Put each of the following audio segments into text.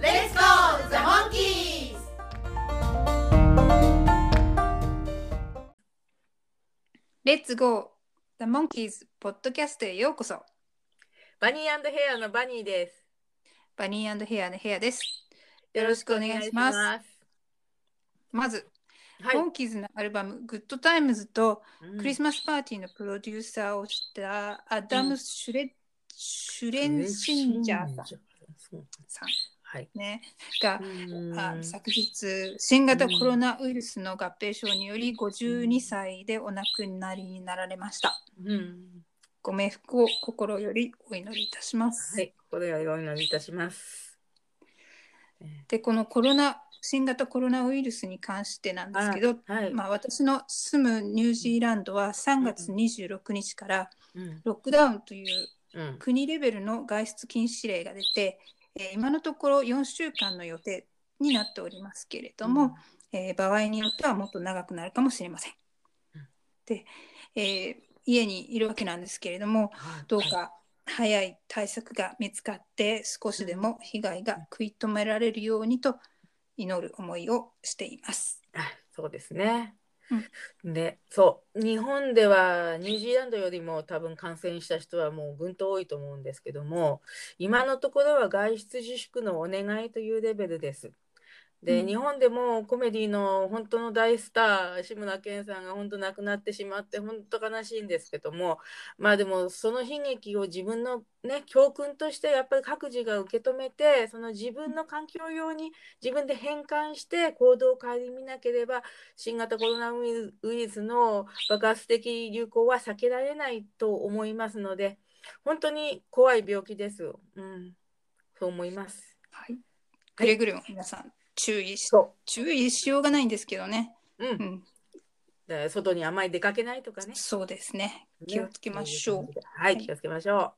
Let's go, The Monkees! レッツゴー The Monkeys ポッドキャストへようこそ。バニーヘアのバニーです。バニーヘアのヘアです。よろしくお願いします。まず、はい。モンキーズのアルバム「 Good Times」とうん。クリスマスパーティーのプロデューサーをしたアダム・シュレ,、シュレンシンジャーさん。さんはい。ね、が、昨日新型コロナウイルスの合併症により52歳でお亡くなりになられました。うん。ご冥福を心よりお祈りいたします。はい、これはお祈りいたします。でこのコロナ新型コロナウイルスに関してなんですけど、はい、まあ、私の住むニュージーランドは3月26日からうん。ロックダウンといううん。国レベルの外出禁止令が出て、えー今のところ4週間の予定になっておりますけれども、えー場合によってはもっと長くなるかもしれません。うんで、えー家にいるわけなんですけれどもはいどうか早い対策が見つかって少しでも被害が食い止められるようにと祈る思いをしています。あそうですね。でそう日本ではニュージーランドよりも多分感染した人はもうぐんと多いと思うんですけども今のところは外出自粛のお願いというレベルです。で、うん日本でもコメディの本当の大スター志村けんさんが本当亡くなってしまって本当悲しいんですけどもまあでもその悲劇を自分のね教訓としてやっぱり各自が受け止めてその自分の環境用に自分で変換して行動を顧みなければ新型コロナウイルスの爆発的流行は避けられないと思いますので本当に怖い病気ですよ。うん、そう思います。はい、くれぐれも皆さん注意しそ注意しようがないんですけどね。う、うんう、ん、だから外にあまり出かけないとかね。そうですね。ね気をつけましょう。はい、はい気をつけましょ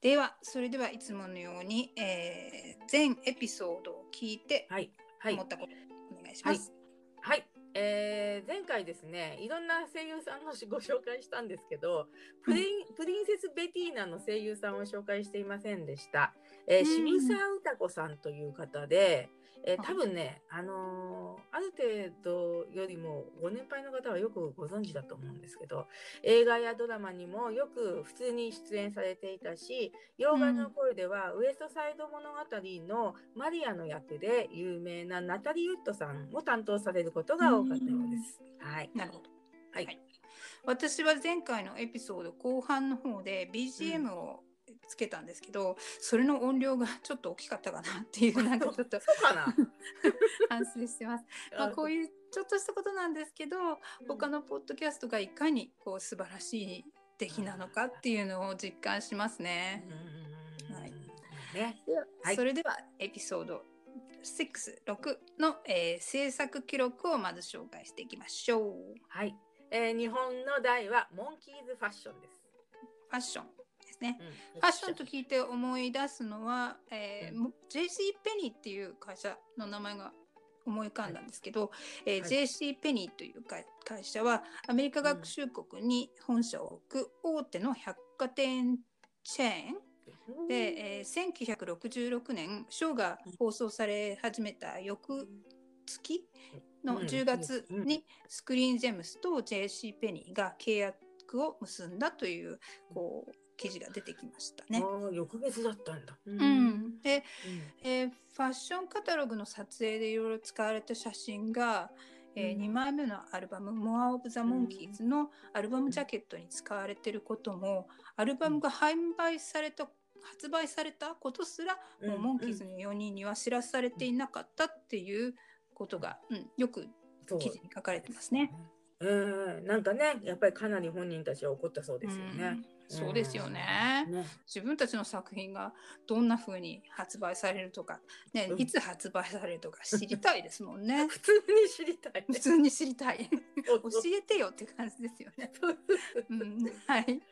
ではそれではいつものように、えー全エピソードを聞いてう。はい、はい思っ、たことお願いします。はい。えー前回ですねいろんな声優さんのご紹介したんですけどプリンプリンセス・ベティーナの声優さんを紹介していませんでした、えーうん。渋沢歌子さんという方で、えーはい多分ね、あのーある程度よりもご年配の方はよくご存知だと思うんですけど映画やドラマにもよく普通に出演されていたし洋画の声では、ウエストサイド物語のマリアの役で有名なナタリー・ウッドさんを担当されることが多かったようです。はい、なるほど。はい。私は前回のエピソード後半の方で BGM をつけたんですけど、それの音量がちょっと大きかったかなっていう なんかちょっとそうかな。反省してます。まあ、こういうちょっとしたことなんですけど他のポッドキャストがいかにこう素晴らしい出来なのかっていうのを実感しますね。ね。でははいそれではエピソード66の、えー制作記録をまず紹介していきましょう。はい、えー日本の題はモンキーズファッションです。ファッションね。うん。ファッションと聞いて思い出すのは、えーうん。JC ペニーっていう会社の名前が思い浮かんだんですけど、えーはい。JC ペニーという会会社はアメリカ合衆国に本社を置く大手の百貨店チェーン。で、えー1966年ショーが放送され始めた翌月のうん。10月うんにスクリーンジェムスと JC ペニーが契約を結んだというこう記事が出てきましたね。ああ、翌月だったんだ。ううん、で、えーファッションカタログの撮影でいろいろ使われた写真が、えーうん。2枚目のアルバム「モア・オブ・ザ・モンキーズ」のアルバムジャケットに使われてることもアルバムが販売された発売されたことすら、うん。もうモンキーズの4人には知らされていなかったっていうことが、うんよく記事に書かれてますね。えー、なんかねやっぱりかなり本人たちは怒ったそうですよね。うんそうですよね。ね。自分たちの作品がどんな風に発売されるとか、ねう、ん。いつ発売されるとか知りたいですもんね。普通に知りたい、普通に知りたい。教教えてよって感じですよね。うん、はい。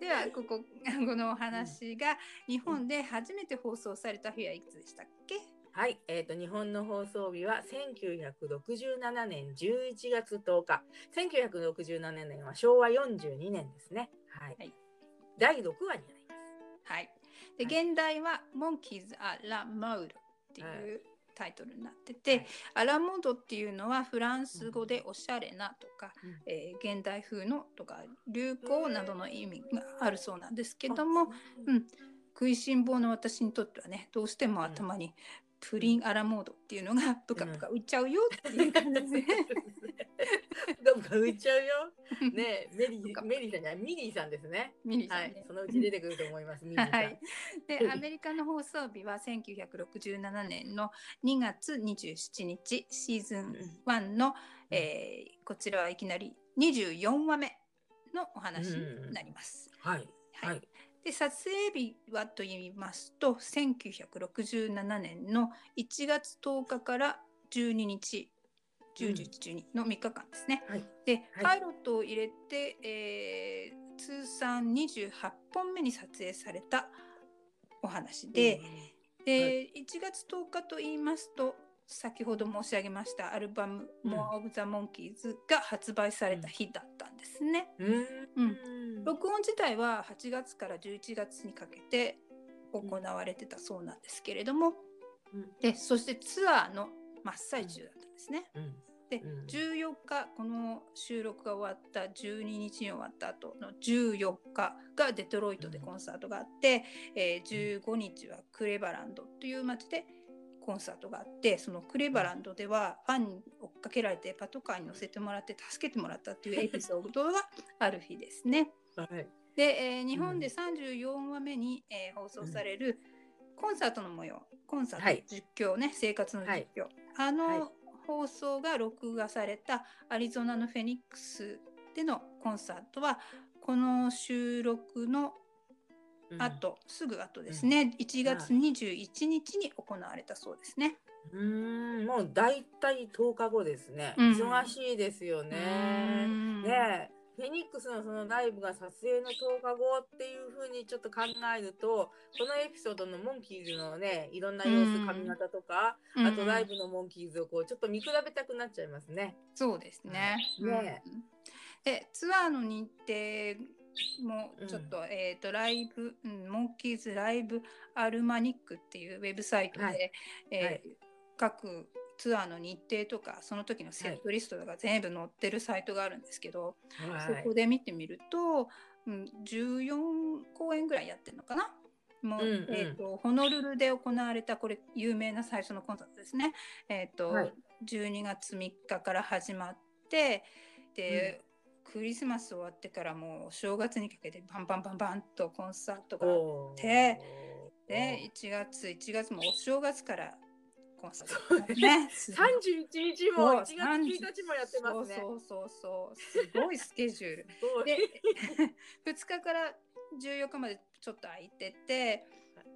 ではここ このお話が日本で初めて放送された日はいくつでしたっけ？はい、えー、と日本の放送日は1967年11月10日。1967年は昭和42年ですね。はい、はい第6話になります。はい。ではい。現代はモンキーズ・ア・ラ・マウルっていうタイトルになってて、はい。アラモードっていうのはフランス語でおしゃれなとか、うん。えー現代風のとか流行などの意味があるそうなんですけども、うん、食いしん坊の私にとってはねどうしても頭にプリンアラモードっていうのがプカプカ浮いちゃうよっていう感じ。で、どっか浮いちゃうよ。ねメリーメリーさんじゃないミリーさんですね。ミニさんね。はい。そのうち出てくると思いますミリーさん。はい、でアメリカの放送日は1967年の2月27日シーズン1の、えーこちらはいきなり24話目のお話になります。はい。ははいいで撮影日はと言いますと1967年の1月10日から12日10、11、12の3日間ですね。はい。で、はい。パイロットを入れて、えー通算28本目に撮影されたお話で、で、1月10日と言いますと先ほど申し上げましたアルバム「うん。More of the Monkeys」が発売された日だったんですね。録音自体は8月から11月にかけて行われてたそうなんですけれども、うん。でそしてツアーの真っ最中だったんですね。うん。で、うん。14日この収録が終わった12日に終わった後の14日がデトロイトでコンサートがあって、えー15日はクレバランドという街でコンサートがあってそのクレバランドではファンに追っかけられてパトカーに乗せてもらって助けてもらったっていう エピソードがある日ですね。はい。で、えー日本で34話目に、えー放送されるコンサートの模様コンサートの実況ね、生活の実況、あの、はい。放送が録画されたアリゾナのフェニックスでのコンサートはこの収録のうん。後、すぐ後ですね、1月21日に行われたそうですね。うーんもう大体10日後ですね、うん。忙しいですよね。うん。ねえフェニックスのそのライブが撮影の10日後っていうふうにちょっと考えるとこのエピソードのモンキーズのねいろんな様子うん髪型とか、うん。あとライブのモンキーズをこうちょっと見比べたくなっちゃいますね。そうですね。ねうん。でツアーの日程もちょっと,、えー、とライブ、うん、モンキーズライブアルマニックっていうウェブサイトで、はい。えーはい。各ツアーの日程とかその時のセットリストとか全部載ってるサイトがあるんですけど、はい。そこで見てみると、うん、14公演ぐらいやってるのかな？もううんうん。えー、とホノルルで行われたこれ有名な最初のコンサートですね、えーとはい。12月3日から始まってで、クリスマス終わってからもうお正月にかけてバンバンバンバンとコンサートがあってで1月1月もお正月からコンサートがねすごい。31日も1そう月1日もやってますね。そうそうそうすごいスケジュール。で 2日から14日までちょっと空いてて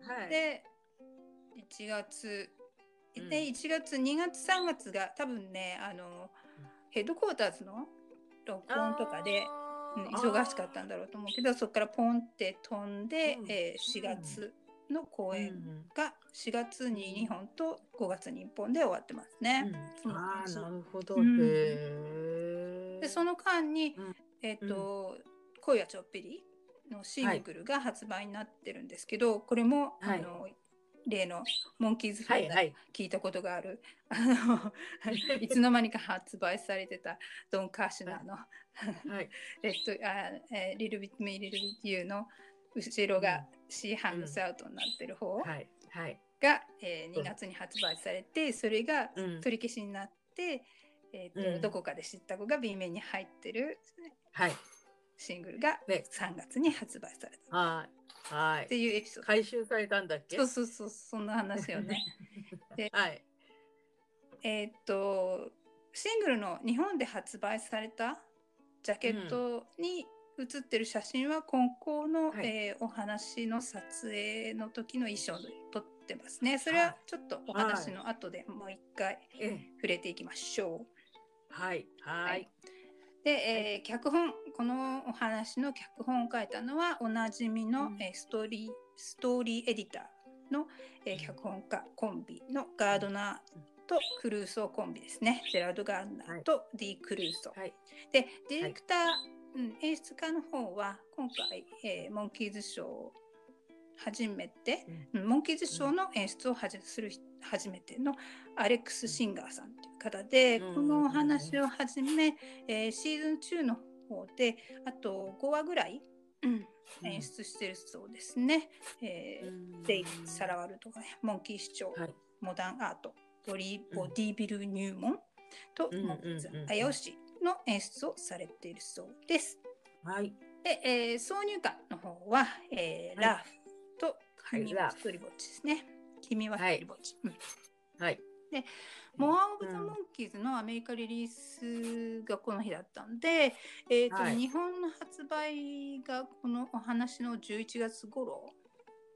はい、で1月うん。で1月2月3月が多分ねあのヘッドクォーターズの録音とかで、うん、忙しかったんだろうと思うけどそこからポンって飛んで、うん。えー4月の公うん。演が4月に2本と5月に1本で終わってますね。うん。ああなるほど。でその間に、うん。えっ、と「恋はちょっぴり」のシングルが発売になってるんですけど、これも、はい。あの例のモンキーズファンがはいはい。聞いたことがある、あのいつの間にか発売されてたドン・カーシュナーのはい。「レッドあえー、リルビット・ミー・リルビット・ユー」の後ろが「シー・ハングス・アウト」になってる方はい。はい。が、えー2月に発売されてそれがうん取り消しになって、えーとうんどこかで知った子が B 面に入ってるはい。シングルがね3月に発売されたっはい。はい。ていうエピソード。回収されたんだっけ？そうそうそうそんな話よね。ではい。えーっとシングルの日本で発売されたジャケットに写ってる写真は今後の、はいえーお話の撮影の時の衣装で撮ってますね。それはちょっとお話の後でもう一回ええ触れていきましょう。はいははいい。で、えー脚本このお話の脚本を書いたのはおなじみの、うん。えーストーリーストーリーエディターの、えーうん。脚本家コンビのガードナーとクルーソーコンビですね。ジェラルド・ガードナーとディ・クルーソー。はい。でディレクター、うん、演出家の方は今回、えーモンキーズショーを初めて、うん。モンキーズショーの演出をはじする初めてのアレックス・シンガーさんという方で、うん。このお話をはじめ、えーシーズン2の方であと5話ぐらい、うん。演出してるそうですね。えーデイサラワルとかね、モンキー市長、はい。モダンアート、ボリうん。ボディビル入門と、うんモンキーズ・アヤオシの演出をされているそうです。はい。で、えー挿入歌の方は、えーはい。ラーフと君は一人ぼっちですね。君は一人ぼっち。うんはい。モア・オブ・ザ・うんモンキーズのアメリカリリースがこの日だったんで、えーとはい。日本の発売がこのお話の11月頃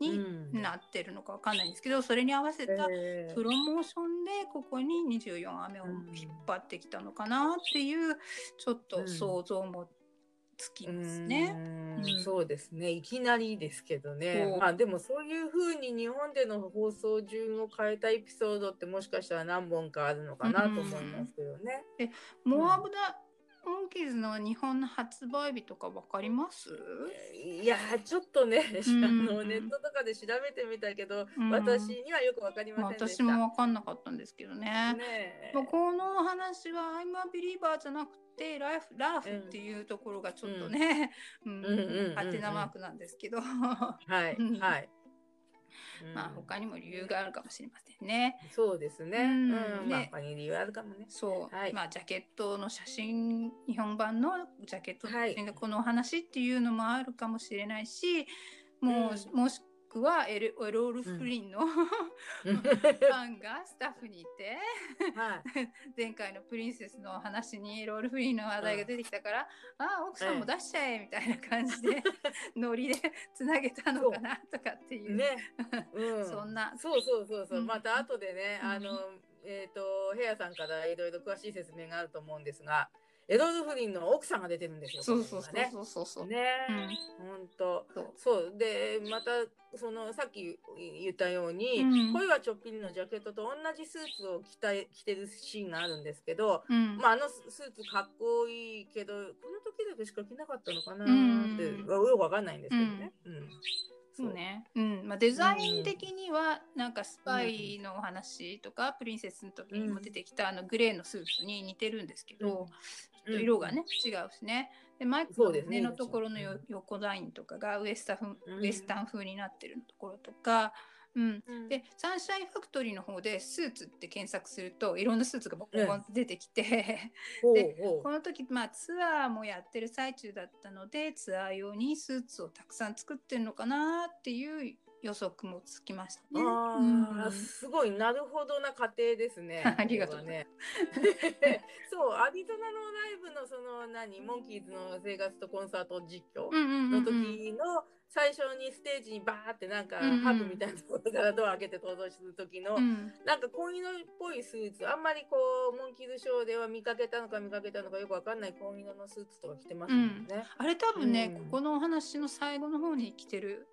にうん。なってるのかわかんないんですけど、それに合わせたえー。プロモーションでここに24雨を引っ張ってきたのかなっていうちょっと想像もつきますね。うーん。うんそうですね。いきなりですけどね。まあでもそういうふうに日本での放送順を変えたエピソードってもしかしたら何本かあるのかなと思いますけどね。モア・オブ・ザ・モンキーズの日本の発売日とかわかります？いやーちょっとね、ん。あのネットとかで調べてみたけど、うん。私にはよくわかりませんでした。私も分かんなかったんですけどね。ねこのお話は「I'm a Believer」じゃなくてライフラーフっていうところがちょっとね、うん。うんうんうんうんハテナマークなんですけど。はいうん。はい。まあうん他にも理由があるかもしれませんね。そうですね。ううん。ん、ねまあ他に理由あるかもね。そう、はい。まあジャケットの写真日本版のジャケットのはい。写真でこのお話っていうのもあるかもしれないし、もう、うん。もしくはエルエロール・フリンの、フはァンがスタッフにいてい。前回のプリンセスの話にロールフリーの話題が出てきたから、ああ奥さんも出しちゃえみたいな感じで ノリでつなげたのかなとかっていう。ね、うん、そんな。そうそうそうそう、うん。また後でね、うん。あのえっ、とヘアさんからいろいろ詳しい説明があると思うんですがエドワード・フリンの奥さんが出てるんですよそうそうそう。そうそうそう、ねうん。本当そう。そう。でまたそのさっき言ったように、うん。声はちょっぴりのジャケットと同じスーツを着た着てるシーンがあるんですけど、うん。まあ、あのスーツかっこいいけどこの時だけしか着なかったのかなうん。って、よくわかんないんですけどね。うん。そう。ね、うん。まあ、デザイン的にはなんかスパイのお話とか、プリンセスの時にも出てきたあのグレーのスーツに似てるんですけど、うんちょっと色がね、違うしね。でマイクのそうですね。胸のところのよ横ラインとかがウエスタン風、うん。ウエスタン風になってるところとか、うん、うん。でサンシャインファクトリーの方でスーツって検索するといろんなスーツがボコボコ出てきて、ほうでほう。この時、まあ、ツアーもやってる最中だったのでツアー用にスーツをたくさん作ってるのかなっていう予測もつきましたね。あうん。あ、すごいなるほどな過程ですね ありがとう。ね。そう、アリゾナのライブのその何モンキーズの生活とコンサート実況うんうんうんのうん。時の最初にステージにバーってなんかうんうん。ハブみたいなところからドア開けて登場する時のうん。なんか紺色っぽいスーツあんまりこうモンキーズショーでは見かけたのか見かけたのかよくわかんない紺色のスーツとか着てますもんね。あれ多分ね、うん。ここのお話の最後の方に来てる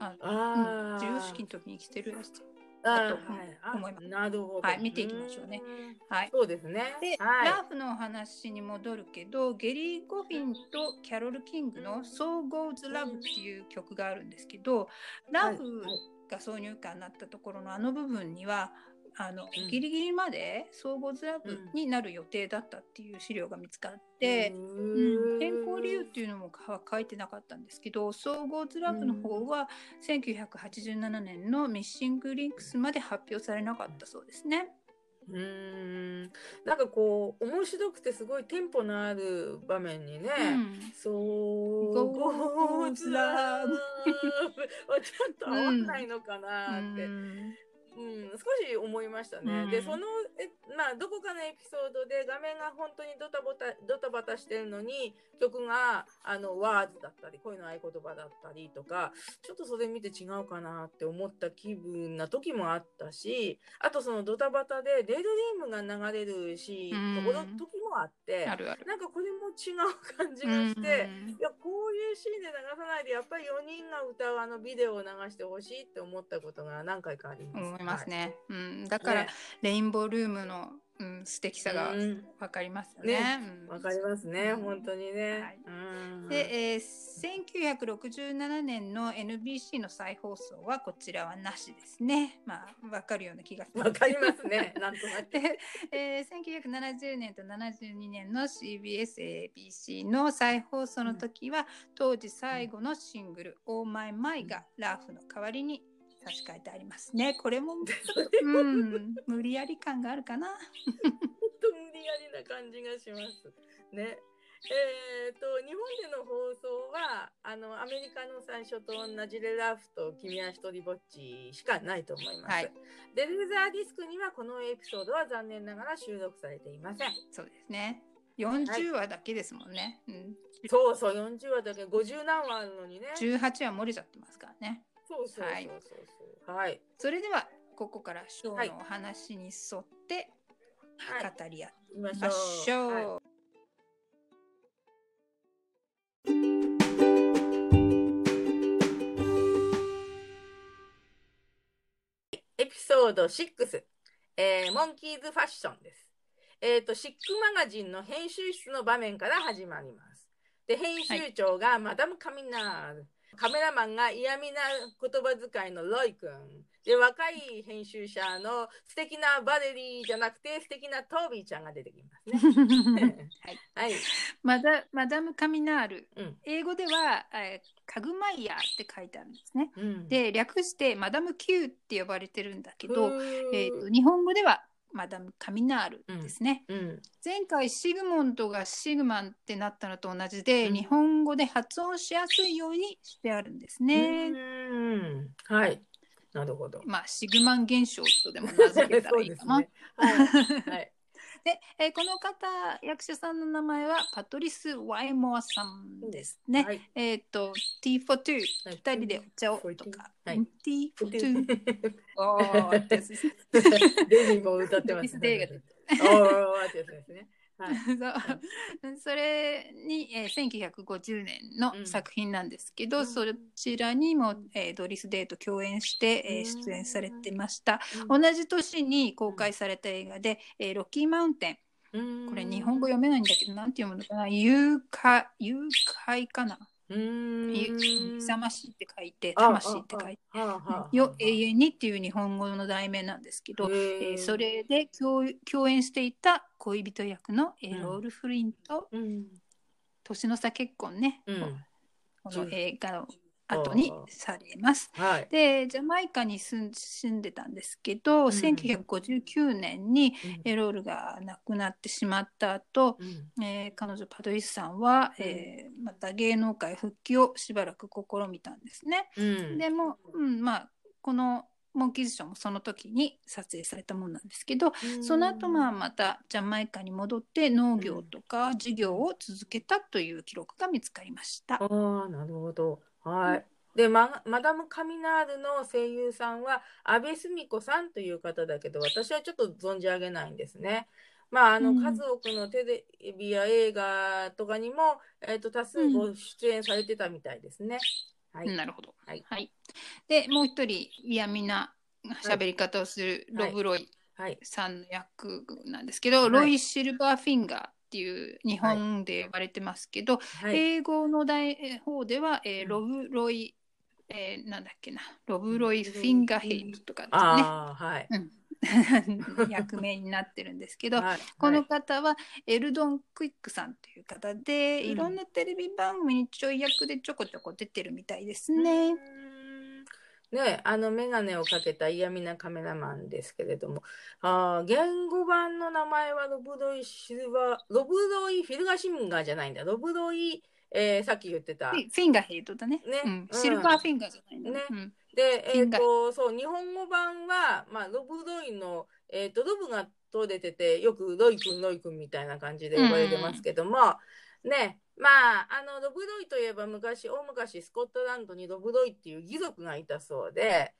あああ、うん授与式の時に来てるやつ。だと思いますなるほど。はい見ていきましょうねん。はい。そうですね。で、はい。ラーフのお話に戻るけどゲリー・ゴフィンとキャロル・キングの「So Goes Love」っていう曲があるんですけど、ラーフはいが挿入歌になったところのあの部分にはあの、ん。ギリギリまで「So Goes Love」になる予定だったっていう資料が見つかって、うん、変更理由っていうのもは書いてなかったんですけど「So Goes Love」の方は1987年の「ミッシング・リンクス」まで発表されなかったそうですね。うーん。なんかこう面白くてすごいテンポのある場面にね、うん。 So Goes Love ちょっと合わないのかなって、ううんん少し思いましたね。うんで、そのえまあ、どこかのエピソードで画面が本当にドタボタドタバタしてるのに曲があのワーズだったり恋の合言葉だったりとかちょっとそれ見て違うかなって思った気分な時もあったしあとそのドタバタで「デイドリーム」が流れるしうんところ時もあってあるある。なんかこれも違う感じがして。いやこういうシーンで流さないでやっぱり4人が歌うあのビデオを流してほしいって思ったことが何回かあります。思いますね。うん、だはい。から、ねレインボールームの、うん、素敵さがうんわかりますよね。うんわかりますね、うん本当にね。はいうんで、えー、1967年の NBC の再放送はこちらはなしですね。まあ、わかるような気が。わかりますね、なんとなく。で、えー、1970年と72年の CBS、ABC の再放送の時は、当時最後のシングル「Oh My My」がラーフの代わりに差し替えてありますね。これも、うん、無理やり感があるかな。本当無理やりな感じがします。ね。えー、と日本での放送はあのアメリカの最初と同じレラフと君は一人ぼっちしかないと思います。はいでレーザーディスクにはこのエピソードは残念ながら収録されていません。そうですね。40話だけですもんね。うん、そうそう40話だけ50何話あるのにね。18話漏れちゃってますからね。そうそうそうはい。はい。それではここからショはいーのお話に沿ってはい。語り合いましまょう。エピソード6、えーモンキーズファッションです。えっ、と、シックマガジンの編集室の場面から始まります。で、編集長がマダム・カミナール。カメラマンが嫌味な言葉遣いのロイ君。で、若い編集者の素敵なバレリーじゃなくて素敵なトービーちゃんが出てきますね。はい、はい。マダマダム・カミナールうん。英語では、えーカグマイヤーって書いてあるんですね。うん、で略してマダム Q って呼ばれてるんだけど、えー、と日本語ではマダム・カミナールですね。うん。前回シグモンドがシグマンってなったのと同じで、うん日本語で発音しやすいようにしてあるんですね。うん。はい。なるほど。まあシグマン現象とでも名付けたらいいかな。ね。はい。はい。で、えーこの方役者さんの名前はパトリス・ワイモアさんですね。はい。えっ、と T for two はい二人でお茶をとか、はい T for デ two おーってやつですね。デジも歌ってます デイビスデイ おーってやつですね。はい。そう。それに、えー1950年の作品なんですけど、うん。そちらにも、えードリス・デイと共演して、えーうん。出演されてました、うん。同じ年に公開された映画で「えーロッキーマウンテン」これ日本語読めないんだけどなんて読むのかな？誘拐誘拐かな？勇ましいって書いてあ魂って書いてあああああ「よ永遠に」っていう日本語の題名なんですけど、へえーそれで共共演していた恋人役のロール・フリンとうん。年の差結婚ね、うん。この映画の後にされます。はい。でジャマイカに住んでたんですけど、ん1959年にエロールが亡くなってしまった後、うんえー彼女パトリスさんは、うんえーまた芸能界復帰をしばらく試みたんですね。うん。でも、うん、まあこのモンキーズショーもその時に撮影されたものなんですけど、その後まあまたジャマイカに戻って農業とか事業を続けたという記録が見つかりました。ああ、なるほど。はい。で、ま、マダム・カミナールの声優さんは、安倍澄子さんという方だけど、私はちょっと存じ上げないんですね。まあ、あの、うん数多くのテレビや映画とかにも、えっと、多数ご出演されてたみたいですね。はい。なるほど。はいでもう一人嫌味な喋り方をするロブ・ロイはい。さんの役なんですけど、はいロイ・シルバーフィンガーっていう日本で呼ばれてますけど、はい。英語の題方では、えーうんロブ・ロイ、えーなんだっけなロブ・ロイ・フィンガーヘイトとかですね。はい。うん 役名になってるんですけど、はいこのはい方はエルドン・クイックさんという方で、うんいろんなテレビ番組にちょい役でちょこちょこ出てるみたいですね。うーんねあの眼鏡をかけた嫌味なカメラマンですけれども、あー原語版の名前はロブロイ・シルバー、ロブロイ・フィルガシンガーじゃないんだ、ロブロイ、えーさっき言ってた。フィンガーヘイトだね。ねうん。うん。シルバーフィンガーじゃないんだね。うん。で、えっ、ーと、そう、日本語版は、まあ、ロブロイの、えっ、と、ロブがと出ててよくロイ君ロイ君みたいな感じで呼ばれてますけども、ねまああのロブロイといえば昔大昔スコットランドにロブロイっていう義族がいたそうで。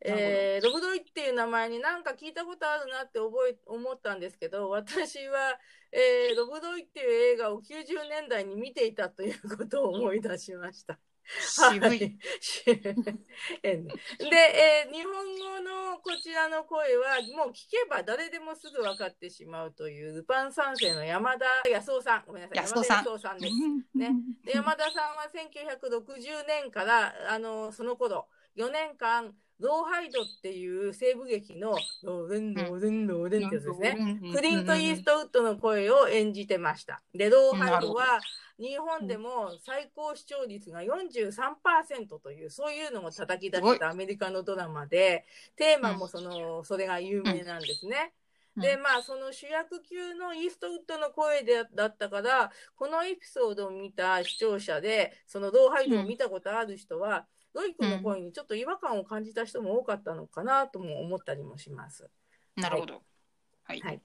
えー、ロブドイっていう名前になんか聞いたことあるなって覚え思ったんですけど私は、えー、ロブドイっていう映画を90年代に見ていたということを思い出しました。渋い。で、えー、日本語のこちらの声はもう聞けば誰でもすぐ分かってしまうというルパン三世の山田康夫さん。ごめんなさい。山田康夫さんです。ね、で山田さんは1960年からあのその頃4年間ローハイドっていう西部劇のローレンローレンローレンってやつですね。クリント・イーストウッドの声を演じてました。で、ローハイドは日本でも最高視聴率が43%という、そういうのを叩き出したアメリカのドラマで、テーマもその、それが有名なんですね。でまあその主役級のイーストウッドの声でだったからこのエピソードを見た視聴者でそのローハイドを見たことある人は、ロイ君の声にちょっと違和感を感じた人も多かったのかなとも思ったりもします。なるほど。はい。はい、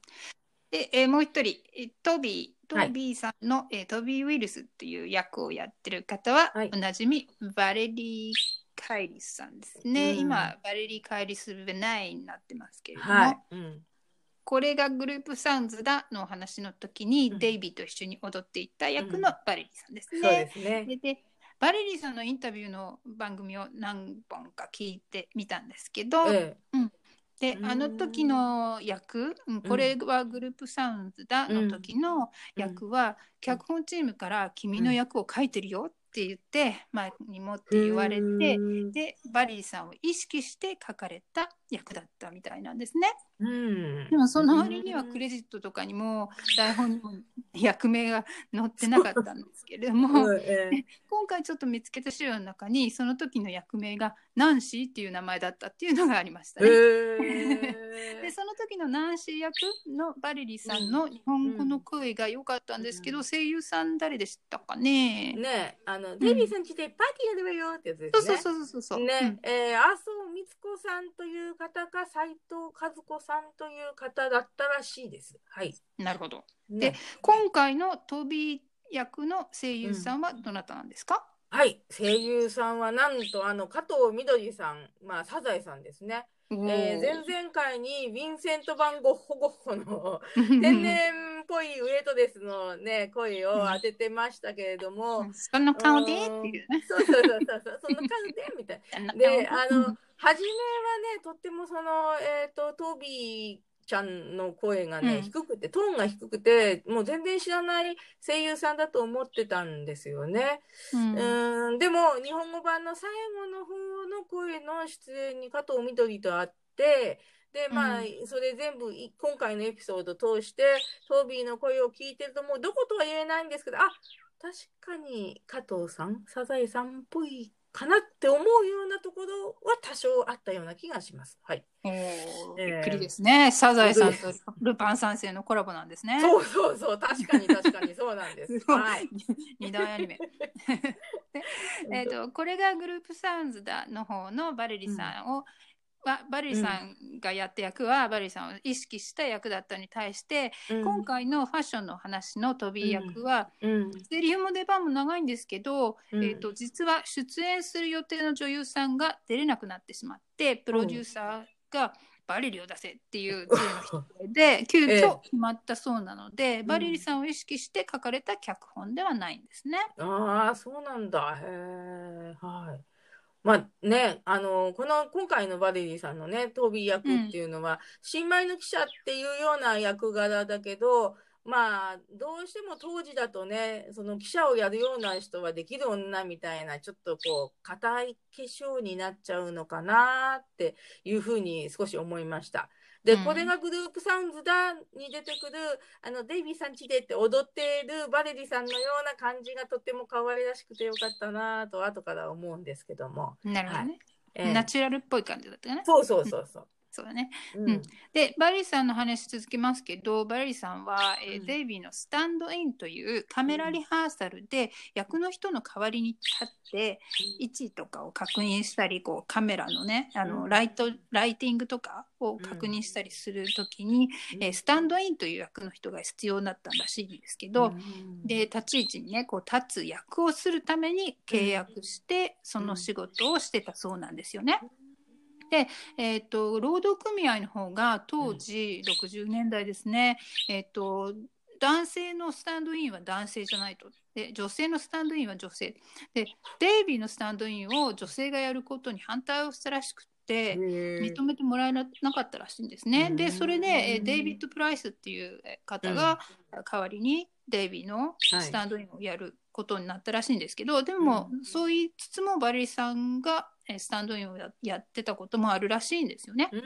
で、えー、もう一人、トビー、トビーさんの、はい、えー、トビー・ウィルスっていう役をやってる方は、はい、おなじみ、バレリー・カイリスさんですね。うん、今、バレリー・カイリス・ベナイになってますけれども、はいうん、これがグループサウンズだの話の時に、うん、デイビーと一緒に踊っていた役のバレリーさんですね。そうですねででバレリーさんのインタビューの番組を何本か聞いてみたんですけど、ええ、うん、であの時の役、うん、これはグループサウンズだの時の役は、脚本チームから「君の役を書いてるよ」って言って、まあ、にもって言われてでバリーさんを意識して書かれた役だったみたいなんですね。うん、でもその割にはクレジットとかにも台本にも役名が載ってなかったんですけれども、今回ちょっと見つけた資料の中にその時の役名がナンシーっていう名前だったっていうのがありましたね。でその時のナンシー役のバレリーさんの日本語の声が良かったんですけど、うん、声優さん誰でしたかね？ねあの、デビーさんちでパーティーやるわよってやつですね。そうそうそうそうね、うん、えー、麻生光子さんという方か斉藤和子さんという方だったらしいです。はい。なるほど。ね、で今回のトビー役の声優さんはどなたなんですか、うん、はい声優さんはなんとあの加藤みどりさん、まあ、サザエさんですね。えー、前々回にヴィンセント・バン・ゴッホ・ゴッホの 天然っぽいウエイトレスのね声を当ててましたけれども、うん、その顔で？っていうね。そうそうそうそうその顔で？みたいな。であの初めはねとってもそのえっ、ー、とトビーちゃんの声がね、うん、低くてトーンが低くてもう全然知らない声優さんだと思ってたんですよね。うん、うん。でも日本語版の最後の方の声の出演に加藤みどりと会ってでまあ、うん、それ全部今回のエピソード通してトービーの声を聞いてるともうどことは言えないんですけどあ確かに加藤さんサザエさんっぽいかなって思うようなところは多少あったような気がします。はい。びっくりですね。サザエさんとルパン三世のコラボなんですね。そうそうそう、確かに確かに そうなんです。はい。二大アニメ。えっとこれがグループサウンズだの方のバレリさんを、うんバリーさんがやった役は、うん、バリーさんを意識した役だったに対して、うん、今回のファッションの話の飛び役は、うん、セリフも出番も長いんですけど、えーと、実は出演する予定の女優さんが出れなくなってしまってプロデューサーが、バリリを出せっていうで 急遽決まったそうなので、ええ、バリリさんを意識して書かれた脚本ではないんですね。ああそうなんだ。へえはい。まあね、あの、この今回のバレリーさんのね、トビー役っていうのは、うん、新米の記者っていうような役柄だけど、まあ、どうしても当時だとね、その記者をやるような人はできる女みたいな、ちょっとこう、硬い化粧になっちゃうのかなっていうふうに少し思いました。で、これがグループサウンズだに出てくる、あの、デイビーさんちでって踊っているバレリさんのような感じがとっても可愛らしくてよかったなと、後から思うんですけども。なるほどね。はいえー、ナチュラルっぽい感じだったね。そうそうそうそう。そうだね。うん。うん。で、バリーさんの話続きますけど、バリーさんは、えーうん。デイビーのスタンドインというカメラリハーサルで役の人の代わりに立って位置とかを確認したり、こうカメラのね、あのうん。ライト、ライティングとかを確認したりするときに、えースタンドインという役の人が必要だったらしいんですけど、うんで立ち位置にねこう立つ役をするために契約して、その仕事をしてたそうなんですよね。で、えー、と労働組合の方が当時60年代ですね、えー、と男性のスタンドインは男性じゃないと。で女性のスタンドインは女性。でデイビーのスタンドインを女性がやることに反対をしたらしくって。認めてもらえなかったらしいんですね。でそれで、えーデイビッド・プライスっていうえー方が代わりにデイビーのスタンドインをやることになったらしいんですけど、でも、うん。そう言いつつもバレリさんがえースタンドインをややってたこともあるらしいんですよね。うん。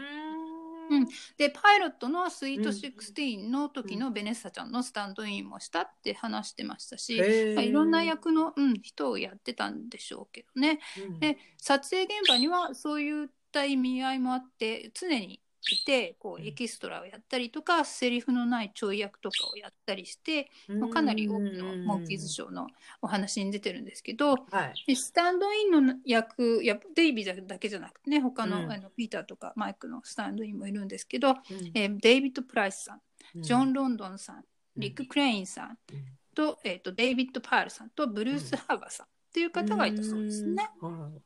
うん。でパイロットのスイート16の時のベネッサちゃんのスタンドインもしたって話してましたし、へー。まあいろんな役の、うん、人をやってたんでしょうけどね。うん。で撮影現場にはそういった意味合いもあって常にいてこううん。エキストラをやったりとか、セリフのないちょい役とかをやったりして、まあ、かなり多くのモンキーズショーのお話に出てるんですけど、はい。でスタンドインの役やデイビーだけじゃなくてね他の,、うん。あのピーターとかマイクのスタンドインもいるんですけど、うん。えーデイビッド・プライスさんうん。ジョン・ロンドンさん、うん。リック・クレインさんうん。と,、えー、とデイビッド・パールさんとブルース・ハーバーさんっていう方がいたそうですね。うん。はい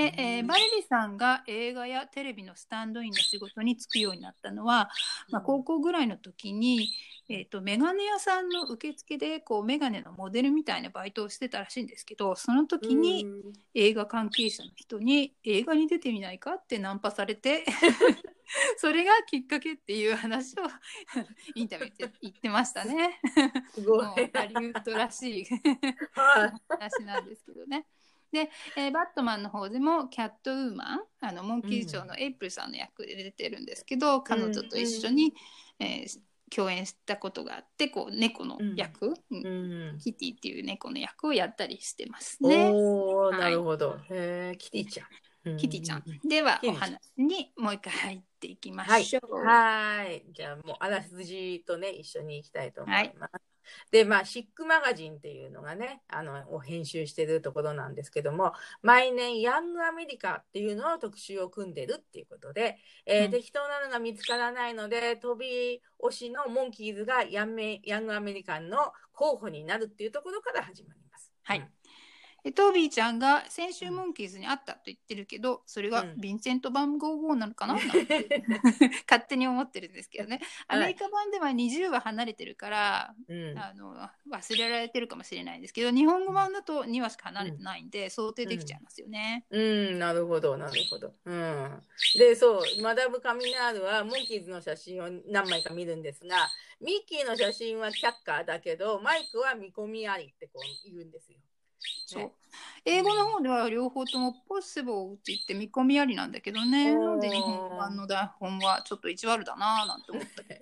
で、えーバレリさんが映画やテレビのスタンドインの仕事に就くようになったのは、まあ、高校ぐらいの時に、えー、とメガネ屋さんの受付でこうメガネのモデルみたいなバイトをしてたらしいんですけどその時に映画関係者の人に映画に出てみないかってナンパされて それがきっかけっていう話をインタビューで言ってましたね。すごいハリウッドらしい話なんですけどね。で、えーバットマンの方でもキャットウーマンあのモンキーズショーのエイプルさんの役で出てるんですけど、彼女と一緒に、えー共演したことがあってこう猫の役、うんうんキティっていう猫の役をやったりしてますね。はいなるほど。へえ、キティちゃん。キティちゃん。ではお話にもう一回入っていきまはいしょう。はい。じゃあもうあらすじとね、一緒に行きたいと思います。で、まあ、シックマガジンっていうのがね、あの、を編集してるところなんですけども、毎年ヤングアメリカっていうのを特集を組んでるっていうことで、えーうん。適当なのが見つからないので、飛び押しのモンキーズがヤンメヤングアメリカンの候補になるっていうところから始まります。はい。うんでトービーちゃんが先週モンキーズに会ったと言ってるけどそれがうん。ヴィンセント・バンゴーゴーなのかな、なんて勝手に思ってるんですけどね。アメリカ版では20話離れてるから、うん。あの忘れられてるかもしれないんですけど日本語版だと2話しか離れてないんで、想定できちゃいますよね。うん、なるほど、なるほど。うん。で、そう、マダム・カミナールはモンキーズの写真を何枚か見るんですが、ミッキーの写真は却下だけど、マイクは見込みありってこう言うんですよ。そうね英語の方では両方とも「possible」って言って見込みありなんだけどねなんで日本語版の台本はちょっと意地悪だなぁなんて思ったけど。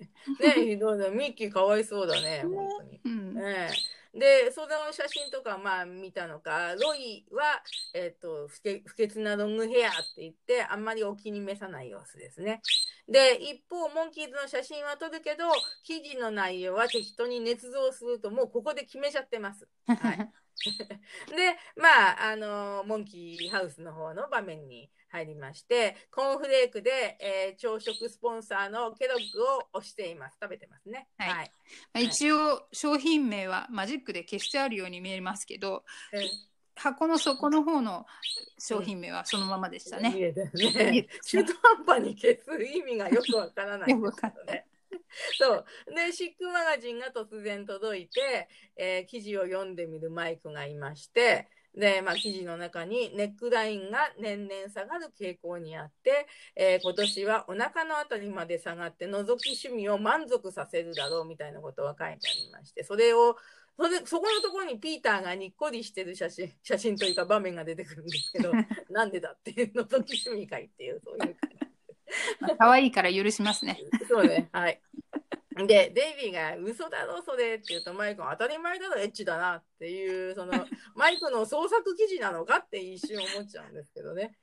ねひどいね。ミッキーかわいそうだね、本当に。うんええで、その写真とかまあ見たのか、ロイは、えっ、と不潔、不潔なロングヘアって言って、あんまりお気に召さない様子ですね。で、一方、モンキーズの写真は撮るけど、記事の内容は適当に捏造すると、もうここで決めちゃってます。はい。で、まあ、あの、モンキーハウスの方の場面に入りまして、コーンフレークで、えー朝食スポンサーのケロッグを押しています。食べてますね。はいはい。まあ一応商品名はマジックで消してあるように見えますけどえ箱の底の方の商品名はそのままでしたね。ね。た中途半端に消す意味がよくわからないね。そう。で、シックマガジンが突然届いて、えー記事を読んでみるマイクがいまして、で、まあ、記事の中にネックラインが年々下がる傾向にあって、えー今年はお腹のあたりまで下がって覗き趣味を満足させるだろうみたいなことが書いてありまして、それを、それそこのところにピーターがにっこりしてる写真、写真というか場面が出てくるんですけど、なんでだっていう覗き趣味会っていう、そういう。まあ可愛いから許しますね。そうね、はい。で、デイビーが嘘だろ、それって言うと、マイクが当たり前だろ、エッチだなっていう、その、マイクの創作記事なのかって一瞬思っちゃうんですけどね。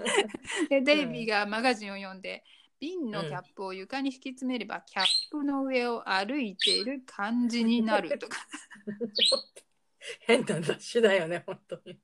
でデイビーがマガジンを読んで瓶のキャップを床に引き詰めれば、キャップの上を歩いている感じになるとか。変な雑誌だよね、本当に。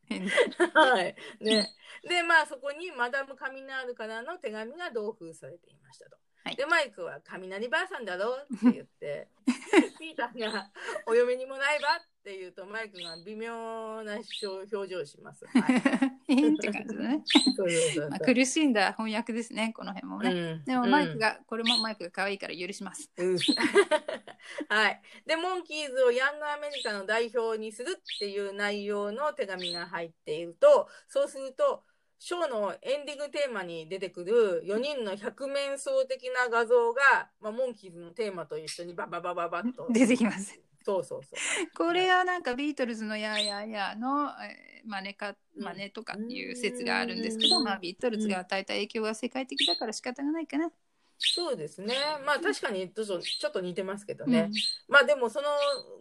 はい。ね。で、まあそこにマダム・カミナールからの手紙が同封されていましたと。はいで、マイクは雷ばあさんだろって言って、ピーターがお嫁にもないばって言うと、マイクが微妙な表情をします。はい。変って感じだね。まあ、苦しんだ翻訳ですね、この辺もね。うんでもマイクが、これもマイクが可愛いから許します。うん はい。で、モンキーズをヤングアメリカの代表にするっていう内容の手紙が入っていると、そうすると、ショーのエンディングテーマに出てくる4人の百面相的な画像が、まあ、モンキーズのテーマと一緒にバババババッと。出てきます。そうそうそう。これはなんかビートルズのやーやーやーの、えー真似かうん真似とかっていう説があるんですけど、うんまあ、ビートルズが与えた影響が世界的だから仕方がないかな。そうですね。まあ確かにちょっとちょっと似てますけどね。うんまあでもその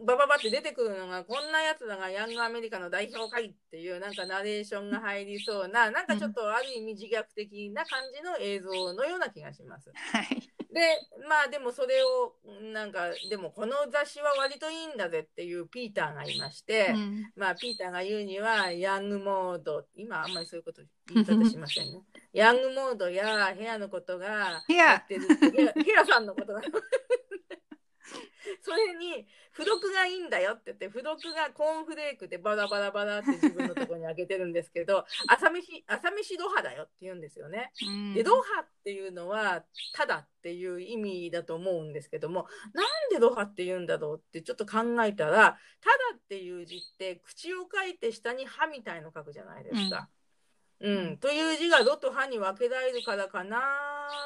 バババって出てくるのがこんなやつらがヤングアメリカの代表会っていうなんかナレーションが入りそうななんかちょっとある意味自虐的な感じの映像のような気がします。はい。でまあでもそれをなんかでもこの雑誌は割といいんだぜっていうピーターがいまして、うんまあピーターが言うにはヤングモード今あんまりそういうこと言い方しませんね。ヤングモードやヘアのことがヘアヘアヘアさんのことがそれに付録がいいんだよって言って付録がコーンフレークでバラバラバラって自分のところにあげてるんですけど 朝飯朝飯ドハだよって言うんですよね。うんでドハっていうのはただっていう意味だと思うんですけどもなんでドハって言うんだろうってちょっと考えたらただっていう字って口を書いて下に歯みたいの書くじゃないですか。うんうん。という字がロとハに分けられるからかな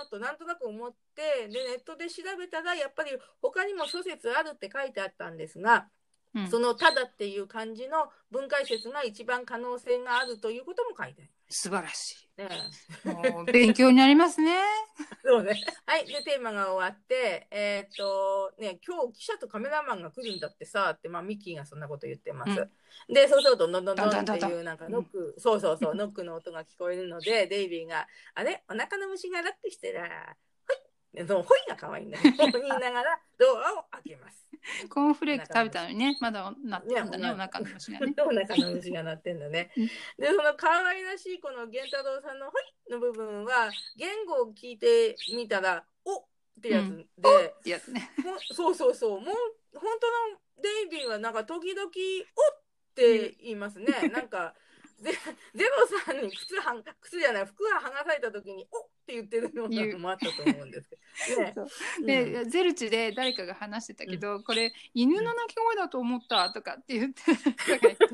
となんとなく思ってでネットで調べたらやっぱり他にも諸説あるって書いてあったんですが、うんその「ただ」っていう漢字の分解説が一番可能性があるということも書いてあり素晴らしますね。い。もう勉強になりますね。そうね。はい。で、テーマが終わって、えーっと、ね、今日記者とカメラマンが来るんだってさ、って、まあ、ミッキーがそんなこと言ってます。で、そうすると、どんどんどんどんっていう、なんか、ノック、そうそうそう、ノックの音が聞こえるので、デイビーが、あれ？お腹の虫がラックしてら、ほい。その、ほいが可愛いんだよ。言いながら、ドアを開けます。コーンフレーク食べたのにね、まだなってるんだね、ねお腹の虫がね。お腹の虫が鳴ってんだねうん。で、その可愛らしいこの源太郎さんのほいの部分は、言語を聞いてみたら、おってやつで、ってやつね。そうそうそう。もう本当のデイビーはなんか時々「おっ!」って言いますね。なんかゼゼロさんに靴はん靴じゃない服が剥がされた時に「おっ!」って言ってるようなのもあったと思うんですけど。ねそううんで、ゼルチで誰かが話してたけど、これ犬の鳴き声だと思ったとかって言って人がいて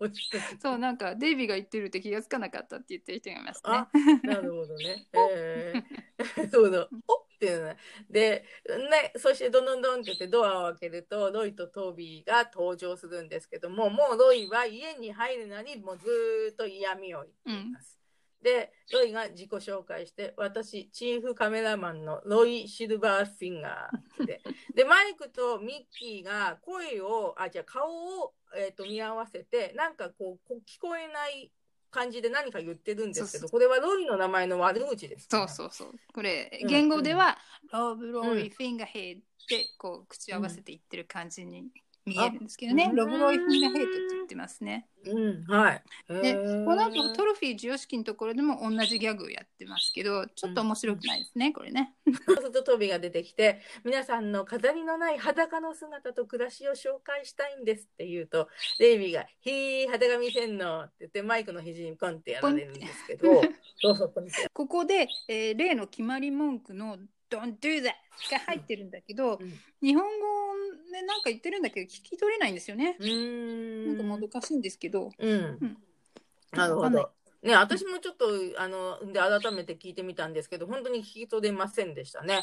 そうなんかデイビーが言ってるって気がつかなかったって言ってる人がいますねあ。なるほどね。えー、そうだ。おっっていうので、ね、そしてどんどんどんって言ってドアを開けるとロイとトビーが登場するんですけどももうロイは家に入るのにもうずーっと嫌味を言っています。でロイが自己紹介して私チーフカメラマンのロイ・シルバーフィンガー ででマイクとミッキーが声をあじゃあ顔を、えー、と見合わせてなんかこうこう聞こえない感じで何か言ってるんですけそうどこれはロイの名前の悪口です。かそらうそうそう。これうん。言語では、ロブロイうん。フィンガーヘッドってこう口を合わせて言ってる感じに見えるんですけどね。あロブロイフィンガーヘッドって言ってますね。うんはいで、この後トロフィー授与式のところでも同じギャグをやってますけど、ちょっと面白くないですね、これね。そうとトビーが出てきて皆さんの飾りのない裸の姿と暮らしを紹介したいんですって言うとデイビーが「ひー裸見せんの」って言ってマイクの肘にコンってやられるんですけどそうそうここで、えー例の決まり文句の Don't do that が入ってるんだけど、うん日本語でなんか言ってるんだけど聞き取れないんですよね。うーなんかもどかしいんですけど。うんうんなるほど。ね、私もちょっとあので改めて聞いてみたんですけど本当に聞き取れませんでしたね。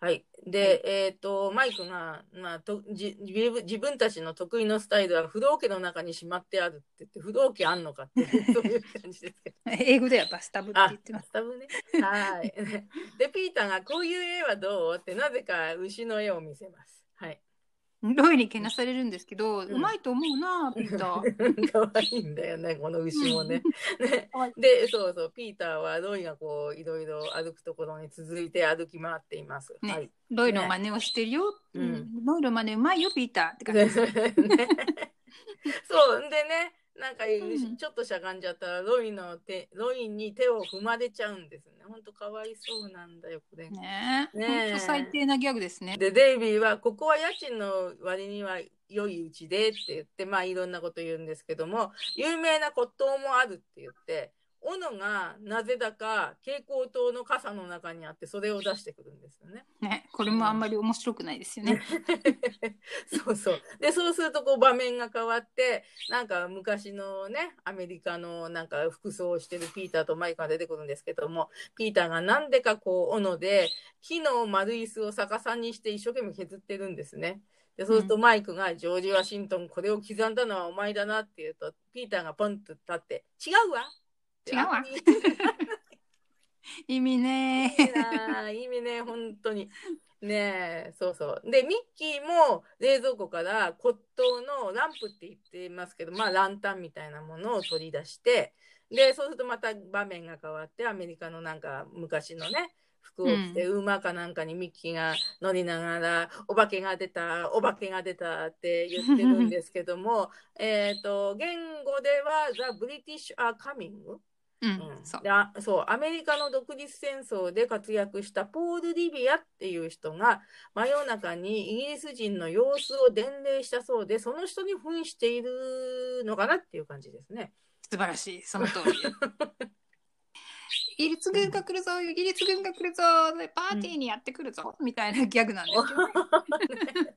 はい、で、えっ、とマイクが、まあ、とじ自分たちの得意のスタイルは不動家の中にしまってあるって言って不動家あんのかって そういう感じですけど。英語ではバスタブってあ言ってます。多分ね。はい。でピーターがこういう絵はどう？ってなぜか牛の絵を見せます。はい。ロイにけなされるんですけど、んうまいと思うなピーター。可愛いんだよねこの牛もね。ね でそうそうピーターはロイがこういろいろ歩くところに続いて歩き回っています。ねはい。ロイの真似をしてるよ。うんうんロイの真似うまいよピーターって感じ ね。そうでねなんかんちょっとしゃがんじゃったらロイの手ロイに手を踏まれちゃうんですね。本当かわいそうなんだよこれ。ねえ。ね最低なギャグですね。でデイビーはここは家賃の割には良いうちでって言ってまあいろんなこと言うんですけども有名な骨董もあるって言って斧がなぜだか蛍光灯の傘の中にあってそれを出してくるんですよね。ね、これもあんまり面白くないですよね。そうそう。で、そうするとこう場面が変わって、なんか昔のね、アメリカのなんか服装をしてるピーターとマイクが出てくるんですけども、ピーターがなんでかこう、斧で木の丸椅子を逆さにして一生懸命削ってるんですね。で、そうするとマイクが、ジョージ・ワシントン、これを刻んだのはお前だなって言うと、ピーターがポンと立って、違うわ違うわ 意味ねい意味ね、本当に。ねえ、そうそう。で、ミッキーも冷蔵庫から骨董のランプって言ってますけど、まあランタンみたいなものを取り出して、で、そうするとまた場面が変わって、アメリカのなんか昔のね、服を着て、馬かなんかにミッキーが乗りながら、お化けが出た、お化けが出たって言ってるんですけども、えっと、言語では、The British are coming? うん、うんそうで。あそうアメリカの独立戦争で活躍したポール・リビアっていう人が真夜中にイギリス人の様子を伝令したそうでその人に扮しているのかなっていう感じですね。素晴らしい、その通り。イギリス軍が来るぞ、イギリス軍が来るぞ、でパーティーにやってくるぞ、みたいなギャグなんですけどね。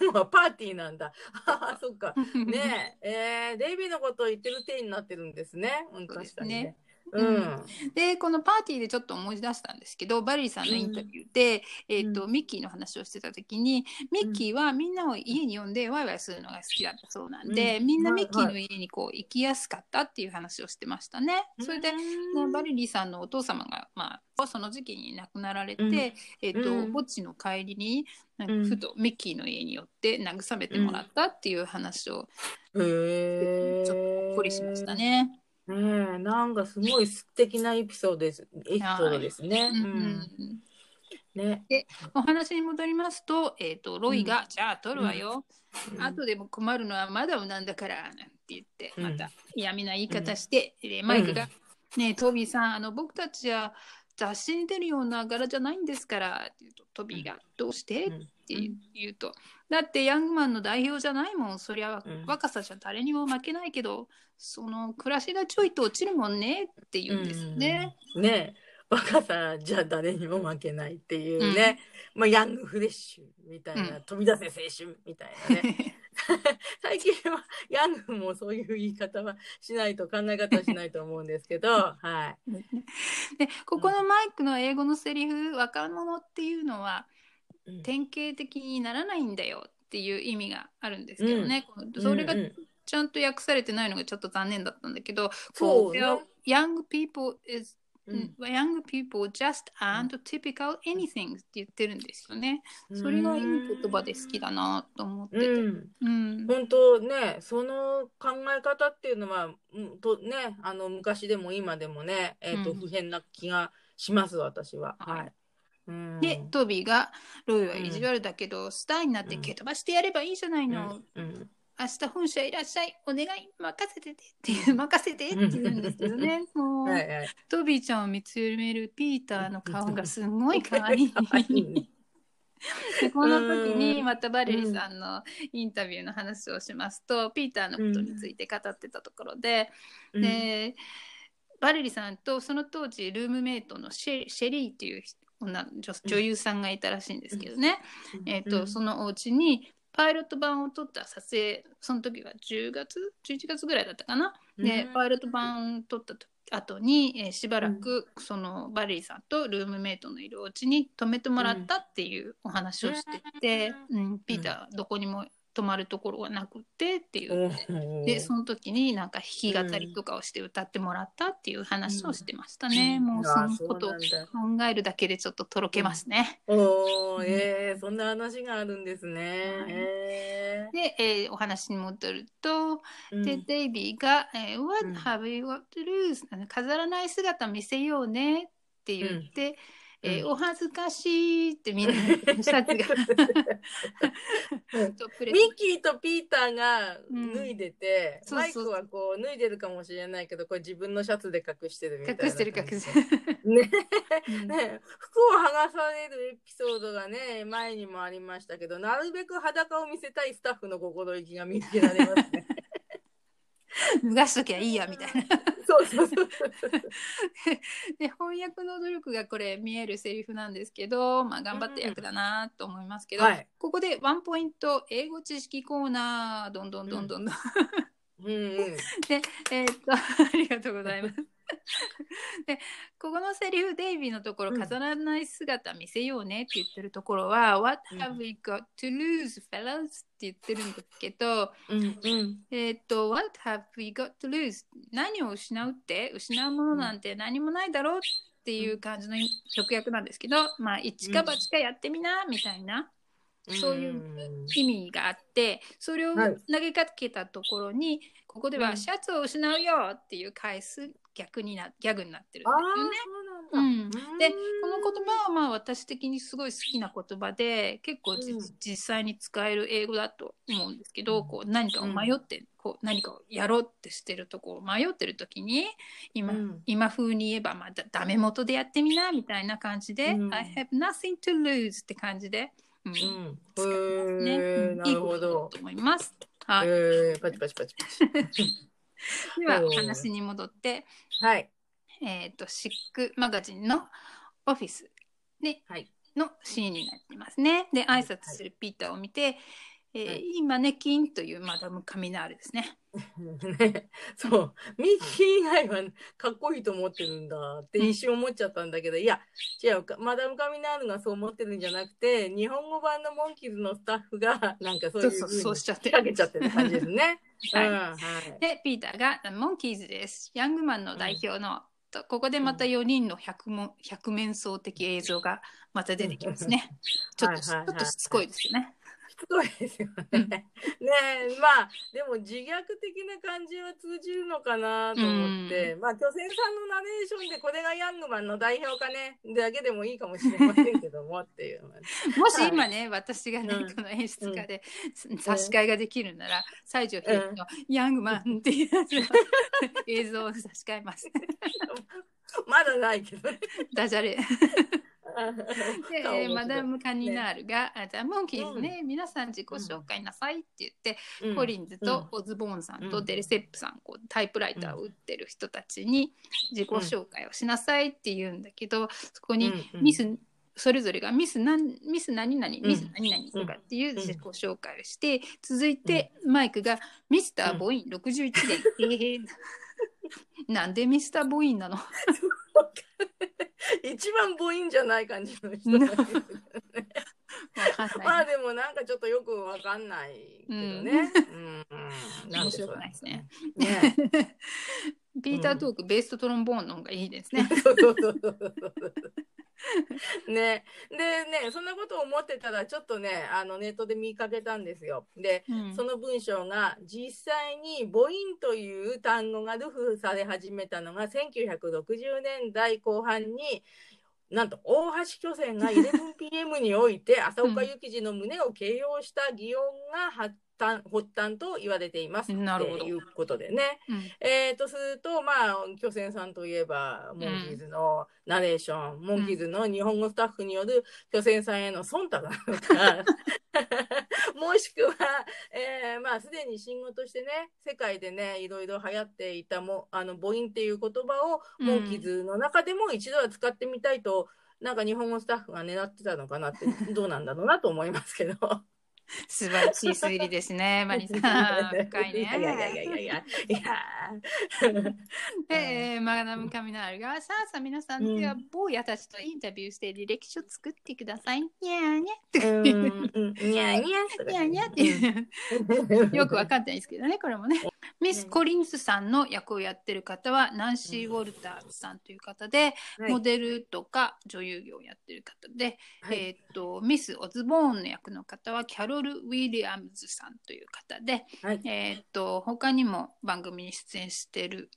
最後はパーティーなんだ。ああそっか。ねええーデイビーのことを言ってる体になってるんですね。ね確かにね。ううんん。でこのパーティーでちょっと思い出したんですけどバリーさんのインタビューで、えーとうミッキーの話をしてた時にミッキーはみんなを家に呼んでワイワイするのが好きだったそうなんで、うんみんなはいミッキーの家にこう行きやすかったっていう話をしてましたね。それで、ねバリリーさんのお父様が、まあ、その時期に亡くなられて、うんえーとうん墓地の帰りになんうんかふとミッキーの家に寄って慰めてもらったっていう話をへえ。ちょっとほっこりしました。ね。ねえ、なんかすごい素敵なエピソードです。エピソードですね。うん。うん。ね。お話に戻りますと,、えー、とロイが、うん。じゃあ取るわよ、うん。後でも困るのはマダムなんだからなんて言ってうん。また嫌味な言い方して、でマイクが、ねえトビーさんあの僕たちは雑誌に出るような柄じゃないんですからって言うとトビーが、どうして、うん。って言うと。だってヤングマンの代表じゃないもん。そりゃうん。若さじゃ誰にも負けないけどその暮らしがちょいと落ちるもんねって言うんですね。うん。ねえ、若さじゃ誰にも負けないっていうね。まあ、ヤングフレッシュみたいな、うん飛び出せ青春みたいなね。最近はヤングもそういう言い方はしないと考え方はしないと思うんですけど、はい。でここのマイクの英語のセリフ若者っていうのはうん典型的にならないんだよっていう意味があるんですけどね、このそれがうんうんちゃんと訳されてないのがちょっと残念だったんだけど、そうね young people is うん young people just aren't typical anything って言ってるんですよね。それがいい言葉で好きだなと思ってて。うん。うん本当ねその考え方っていうのはうんとねあの昔でも今でもね、えーとうん不変な気がします私は。はいはい。うんで、トビーが、ロイは意地悪だけど、スターになって蹴飛ばしてやればいいじゃないの。うん明日本社いらっしゃい。お願い。任せてて。っていう任せてって言うんですけどね。もう、はいはい。トビーちゃんを見つめるピーターの顔がすごい可愛い。この時にうん。またバレリさんのインタビューの話をしますと、ピーターのことについて語ってたところで、うん。でバレリさんとその当時ルームメイトのシェシェリーっていう女女女優さんがいたらしいんですけどね、えーとうん。そのお家にパイロット版を撮った撮影その時は10月？11月ぐらいだったかな、でうん。パイロット版を撮ったと後に、えーしばらくそのバレリさんとルームメイトのいるお家に泊めてもらったっていうお話をしてて、うん。ピーターどこにも止まるところがなくてっていう。でその時になんか弾き語りとかをして歌ってもらったっていう話をしてましたね、うん。もうそのことを考えるだけでちょっととろけますね、うん。えー、そんな話があるんですね。はい。えで、えーお話に戻ると、ーでデイビーが「えー What うん。have you got to lose?」飾らない姿見せようねって言って、えーうんお恥ずかしいってみんなシャツが。ミッキーとピーターがうん。脱いでて、そうそう。マイクはこう脱いでるかもしれないけどこれ自分のシャツで隠してるみたいな隠してる隠してる、ね。うん。ね。服を剥がされるエピソードがね前にもありましたけどなるべく裸を見せたいスタッフの心意気が見つけられますね 脱がしときゃいいやみたいな。そうそうそうで翻訳の努力がこれ見えるセリフなんですけど、まあ、頑張った役だなと思いますけど、はい。ここでワンポイント英語知識コーナーどんどんどんどんどん、うんうん。でえーっとありがとうございます。でここのセリフデイビーのところうん飾らない姿見せようねって言ってるところは「What うん。have we got to lose fellas?」って言ってるんですけど、うんうん。えーっと、What have we got to lose? 何を失うって？失うものなんて何もないだろう？っていう感じの直訳なんですけど、まあ、一か八かやってみな、みたいな、そういううん意味があって、それをはい。投げかけたところに、ここではうん。シャツを失うよっていう返す逆にな、ギャグになってるんですよね。そうなんでうん。この言葉はまあ私的にすごい好きな言葉で結構じ、うん。実際に使える英語だと思うんですけど、うん。こう何かを迷って、こう何かをやろうってしてるとこを迷ってる時に今,、うん。今風に言えば、まあ、だダメ元でやってみなみたいな感じで、うん。I have nothing to lose って感じで、うんうん。使いますね、ないるほいことどだと思います。はい、えー、パチパチパチパチ。では話に戻って、はい。えっ、とシックマガジンのオフィスではい。のシーンになってますね。で挨拶するピーターを見て、えーはい今ねキンというマダム・カミナールですね。ね、そう、ミッキー以外はかっこいいと思ってるんだって一瞬思っちゃったんだけど、いや、違うか、マダム・カミナールがそう思ってるんじゃなくて、日本語版のモンキーズのスタッフが、なんかそういうそうしちゃって仕掛けちゃってる感じですね。はいうん、はい。でピーターがモンキーズです。ヤングマンの代表の、とここでまた4人の百も百面相的映像がまた出てきますね。ちょっとしつこいですよね。しつこいですよね。うんねえ、まあ、でも自虐的な感じは通じるのかなと思って、まあ、巨泉さんのナレーションでこれがヤングマンの代表かね、だけでもいいかもしれませんけどもっていう。もし今ね、私がね、うんこの演出家で、差し替えができるなら、西城秀樹のヤングマンっていうやつの映像を差し替えます。まだないけどね。ダジャレ。で、マダム・カニナールが、あじゃあモンキーズね、皆さん自己紹介なさいって言って、うん。コリンズとオズボーンさんうん。とデレセップさん、こうタイプライターを打ってる人たちに自己紹介をしなさいって言うんだけど、そこにうんうん。ミス、それぞれがミスなんミス何々、ミス何々とかっていううん自己紹介をして、続いてマイクがミスター・ボイン61年、えー。なんでミスター・ボインなの？一番母音じゃない感じの人ね。まあでもなんかちょっとよくわかんないけどね。うんうん面白くないですね。ね。ピーター・トーク、ベースとトロンボーンの方がいいですね。ね、でねそんなことを思ってたらちょっとねあのネットで見かけたんですよ。でうんその文章が実際に母音という単語がルフされ始めたのが1960年代後半になんと大橋巨泉が 11PM において浅岡幸二の胸を形容した擬音が発端発端と言われています。なるほどいうことでね。うんえー、とすると、まあ、巨泉さんといえば、モンキーズのナレーション、モンキーズの日本語スタッフによる巨泉さんへの忖度なのか、もしくは、えーまあ、すでに新語としてね、世界でね、いろいろ流行っていたも、あの、母音っていう言葉を、モンキーズの中でも一度は使ってみたいと、なんか日本語スタッフが狙ってたのかなって、どうなんだろうなと思いますけど。素晴らしい推理ですね、マリさん。深いね。いやいやいやいやいや。いやで、えーマダム・カミナールが、さあさあ皆さん、うんでは坊やたちとインタビューして履歴書作ってください。にゃーにゃうんうんにゃにゃ にゃにゃって。よくわかんないですけどね、これもね。ミス・コリンズさんの役をやってる方は、ナンシー・ウォルターズさんという方で、はい。モデルとか女優業をやってる方で、はい。えーっと、ミス・オズボーンの役の方は、キャロル・ウィリアムズさんという方で、はい。えーっと、他にも番組に出演してる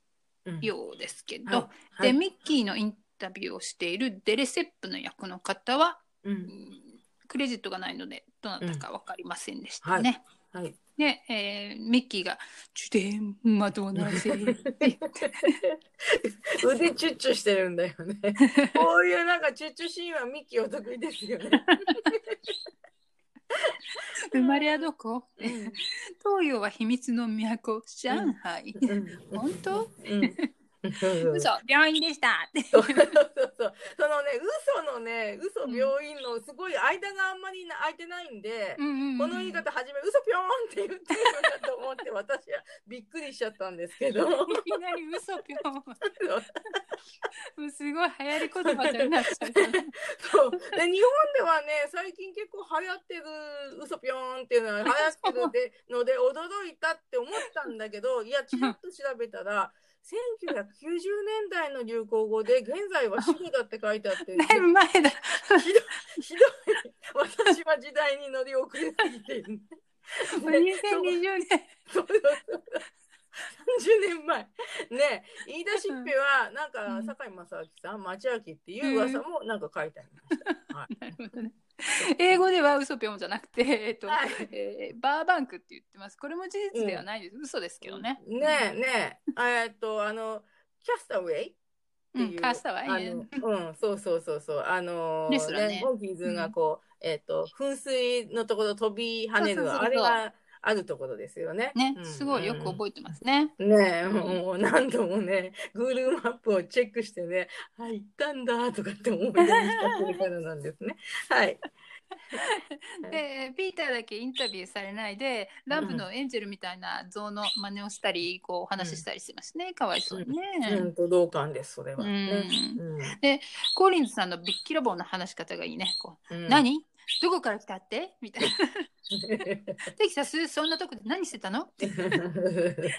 うんようですけど、はい。はい。で、ミッキーのインタビューをしているデレセップの役の方は、ううんんクレジットがないので、どなたか分かりませんでしたうんね。はい。で、えーミッキーが、ジュデンマドナゼって腕チュッチュしてるんだよね。こういうなんかチュッチュシーンはミッキーお得意ですよね。生まれはどこ？うん 東洋は秘密の都、上海。うん本当？うん嘘、病院でしたって。そうそうそうそのね嘘のね嘘病院のすごい間があんまりな空いてないんで、うんうんうんこの言い方初め嘘ぴょーんって言ってるのかと思って私はびっくりしちゃったんですけどいきなり嘘ぴょん。もうすごい流行り言葉じゃなっちゃう。そうで日本ではね最近結構流行ってる嘘ぴょーんっていうのは 流行ってるでので驚いたって思ったんだけどいやちらっと調べたら1990年代の流行語で現在は死後だって書いてあって だいぶ前だ。ひどいひどい私は時代に乗り遅れすぎている。2020年。そうそうそう30年前ね言い出しっぺはなんかうん堺正明さん町明っていう噂もなんか書いてありました、はいなるほどね。英語では嘘ぴょんじゃなくて、えっと、はい。えーバーバンクって言ってます。これも事実ではないです。嘘ですけどね。ねえねえ。えっとあのキャスターウェイっていう、うんカスターウェイあのうんそうそうそうそう。あのレストランねモンキーズがこう、えっと噴水のところ飛び跳ねるそうそうそうそう。あれがあるところですよねね、うんすごいよく覚えてますね。ねえ、もう何度もね、Google マップをチェックしてね、あ、行ったんだとかって思い出に浸ってるからなんですね。はい。で、ピーターだけインタビューされないで、ランプのエンジェルみたいな像の真似をしたり、こうお話ししたりしてますね。かわいそうにね。うんと同感です、それは。うね。んコーリンズさんのビッキラボーの話し方がいいね。こううん何？どこから来たって？みたいな。テキサスそんなとこで何してたの？って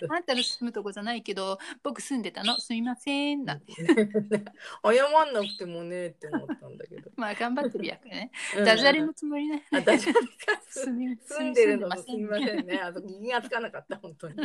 あんたの住むとこじゃないけど、僕住んでたの？すみません。なんて。謝んなくてもねって思ったんだけど。まあ頑張ってる役ね。うんダジャレのつもりね。あダジャレ か住んでるのとすみませんね。あと気がつかなかった、本当に。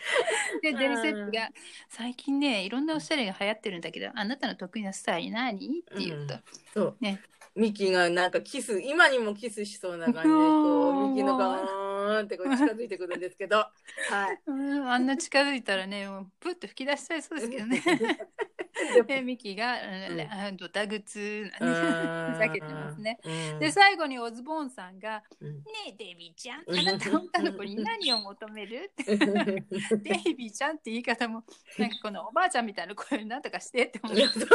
で、デリセップが、最近ね、いろんなおしゃれが流行ってるんだけど、あなたの得意なスタイル何って言うと、そう。ねミキがなんかキス、今にもキスしそうな感じで、こう、ミキの顔ーんってこう近づいてくるんですけど。はい。うん、あんな近づいたらね、もうプッと吹き出しちゃいそうですけどね。で、ミキが、うんあドタ靴なんてふざけてますね。うん。で、最後にオズボーンさんが、うんねえ、デイビーちゃん、あなた女の子に何を求める？って デイビーちゃんって言い方も、なんかこのおばあちゃんみたいな声なんとかしてって思うい。やそう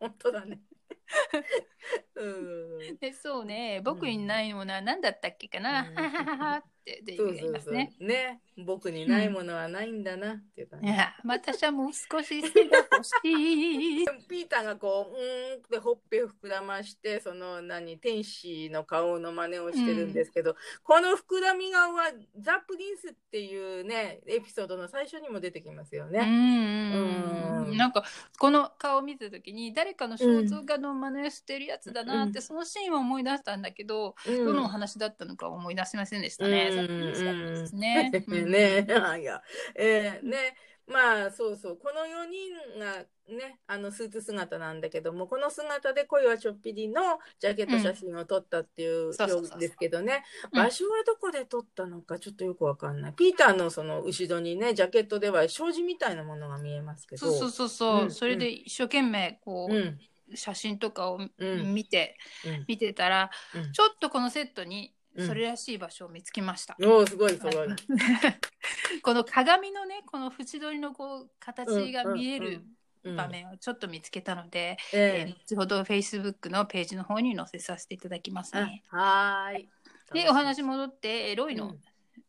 本当だね。うん。でそうね、僕にないものは何だったっけかな、ははってデイビーが言いそうそうそう。ますね。ね。僕にないものはないんだなっていう感じ。いや、私はもう少し背が欲しい。ピーターがこう、うーんってほっぺを膨らまして、その何、天使の顔の真似をしてるんですけど、この膨らみ顔はザ・プリンスっていうね、エピソードの最初にも出てきますよね。うんうんうんなんかこの顔を見た時に誰かの肖像画の真似をしてるやつだなって、うんそのシーンを思い出したんだけど、うんどのお話だったのか思い出せませんでしたね。ですね。うん。ね。あいや、えーね、まあそうそう、この4人がね、あのスーツ姿なんだけども、この姿で恋はちょっぴりのジャケット写真を撮ったっていうそうそうそうそう。ですけどね、うん。場所はどこで撮ったのかちょっとよくわかんない。ピーターのその後ろにね、ジャケットでは障子みたいなものが見えますけど、そうそうそうそう、うん。それで一生懸命こう、うん、写真とかをうん。見て、うん。見てたらうん。ちょっとこのセットにうん。それらしい場所を見つけました。おーすごいすごい。この鏡のねこの縁取りのこう形が見えるうん。場面をちょっと見つけたので、ええ。ー後ほど Facebook のページの方に載せさせていただきますえね。あはーい。でお話戻ってえロイのうん。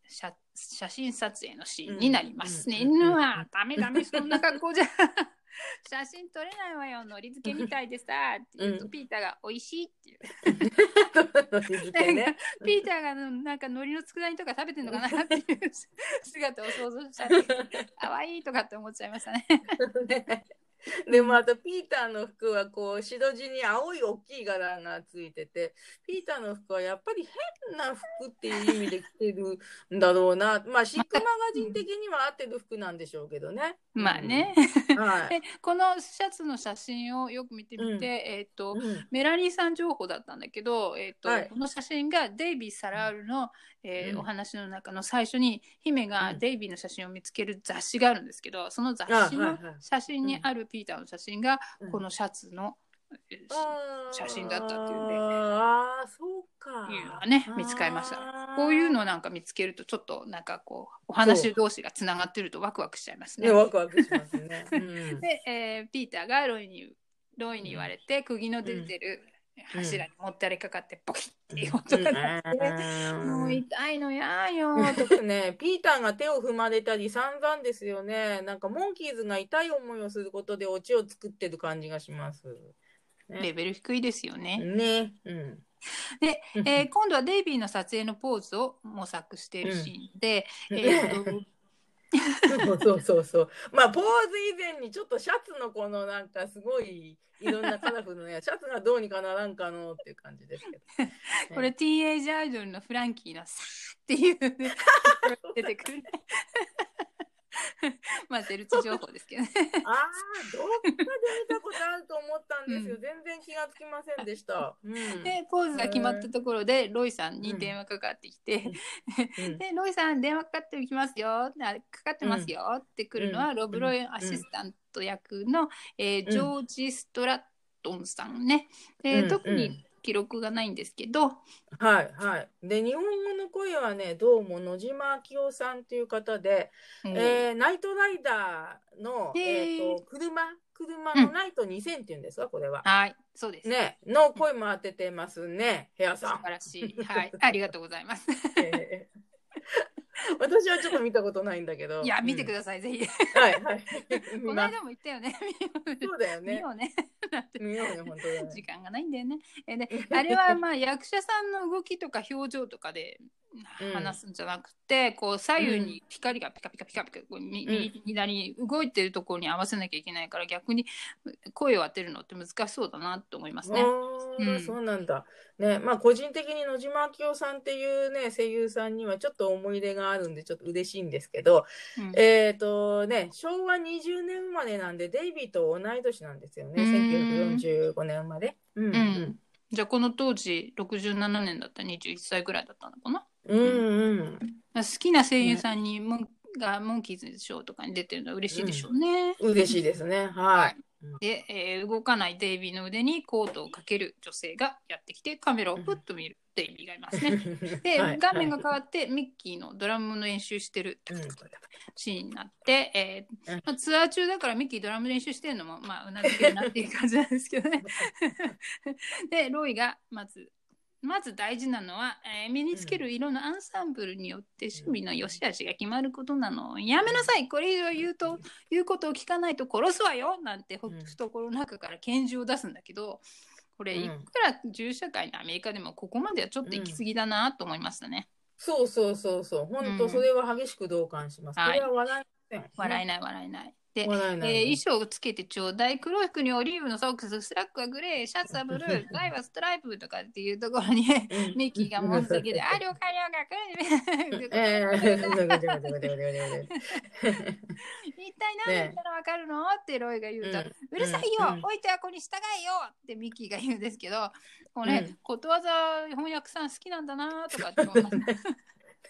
写,、写真撮影のシーンになりますね。うん。犬はダメダメそんな格好じゃ 写真撮れないわよのり付けみたいでさって言うと、うんピーターが美味しいっていう。ピーターがなんか海苔の佃煮とか食べてんのかなっていう姿を想像しちゃって 可愛いとかって思っちゃいましたね。ね でもあとピーターの服はこう白地に青い大きい柄がついててピーターの服はやっぱり変な服っていう意味で着てるんだろうなまあシックマガジン的には合ってる服なんでしょうけどね。まあね。うん。はい。でこのシャツの写真をよく見てみて、えっ、と、うんメラニーさん情報だったんだけど、えーとはいこの写真がデイビー・サラールの、えーうん。お話の中の最初に姫がうん。デイビーの写真を見つける雑誌があるんですけどその雑誌の写真にあるピーターの写真がうん。このシャツの、写真だったっていうんでああそうか。いうのがね見つかりました。こういうのなんか見つけるとちょっとなんかこうお話同士がつながってるとワクワクしちゃいますね。ねワクワクしますね。うん。で、えーピーターがロイにロイに言われて、釘の出てる柱にもったれかかってポキッっていう音が鳴って、もう痛いのやーよーとね、ピーターが手を踏まれたり散々ですよね。なんかモンキーズが痛い思いをすることでオチを作ってる感じがします。レベル低いですよね。ね。うん。で、えー 今度はデイビーの撮影のポーズを模索しているシーンで、うんえー とそうそうそうそう。まあポーズ以前にちょっとシャツのこのなんかすごいいろんなカラフルなや シャツがどうにかならんかのっていう感じですけど。これティーンエイジアイドルのフランキーのさーっていうね 出てくるね。まあゼルチ情報ですけどね。ああ、どっかで見たことあると思ったんですよ。うん。全然気がつきませんでした。うん。でポーズが決まったところでロイさんに電話かかってきて、うん。でロイさん電話かかってきますよ。あかかってますよ、ってくるのは、うん。ロブロイアシスタント役の、えージョージ・ストラットンさんね、でうん。特に記録がないんですけど、はいはい。で、日本語の声はね、どうも野島明夫さんという方で、うんえーナイトライダーの、えーと車、車のナイト2000っていうんですか、これは。はいそうです、ね、の声も当ててますね、部屋素さん。晴。らしい。はいありがとうございます。えー 私はちょっと見たことないんだけど。いや見てくだださい、ぜひ。はいはい。この間も言ったよねそうだよね。見ようね 見ようね、本当だね時。間がないんだよね。えであれはまあ役者さんの動きとか表情とかでうん話すんじゃなくて、こう左右に光がピカピカピカピカこうみうん右左に動いてるところに合わせなきゃいけないから逆に声を当てるのって難しそうだなと思いますね。うんそうなんだ。ね、まあ個人的に野島明夫さんっていうね、声優さんにはちょっと思い入れがあるんで、ちょっと嬉しいんですけど、うんえっ、とね、昭和20年生まれなんで、デイビーと同い年なんですよね。うん1945年生まれ。うんうんうんじゃあこの当時67年だったら21歳ぐらいだったのかなうんうん。好きな声優さんにモンがモンキーズショーとかに出てるのは嬉しいでしょうね。嬉しいですね。はい。で、えー動かないデイビーの腕にコートをかける女性がやってきてカメラをプッと見るデイビーがいますね。で、はい画面が変わってミッキーのドラムの練習してるうんシーンになって、えーうんまあ、ツアー中だからミッキードラム練習してるのもまあうなずけるなっていう感じなんですけどね。でロイがまずまず大事なのは、えー身につける色のアンサンブルによって趣味の良し悪しが決まることなの。やめなさいこれ以上言うと言うことを聞かないと殺すわよなんて懐の中から拳銃を出すんだけどこれうんいくら銃社会のアメリカでもここまではちょっと行き過ぎだなと思いましたね。そうそうそうそう。本当、うんそれは激しく同感します。はいこれは笑いません。笑えない笑えない。で、笑えー衣装をつけてちょうだい黒い服にオリーブのソックススラックスはグレーシャツはブルー タイはストライプとかっていうところにうんミッキーが文字だけで「あ了解了解 これ 一体何言ったらわかるの?」ってロイが言うと「うんうるさいよ、うん老いては子に従えよ!」ってミッキーが言うんですけどこれ、うんことわざ翻訳さん好きなんだなとかって思います。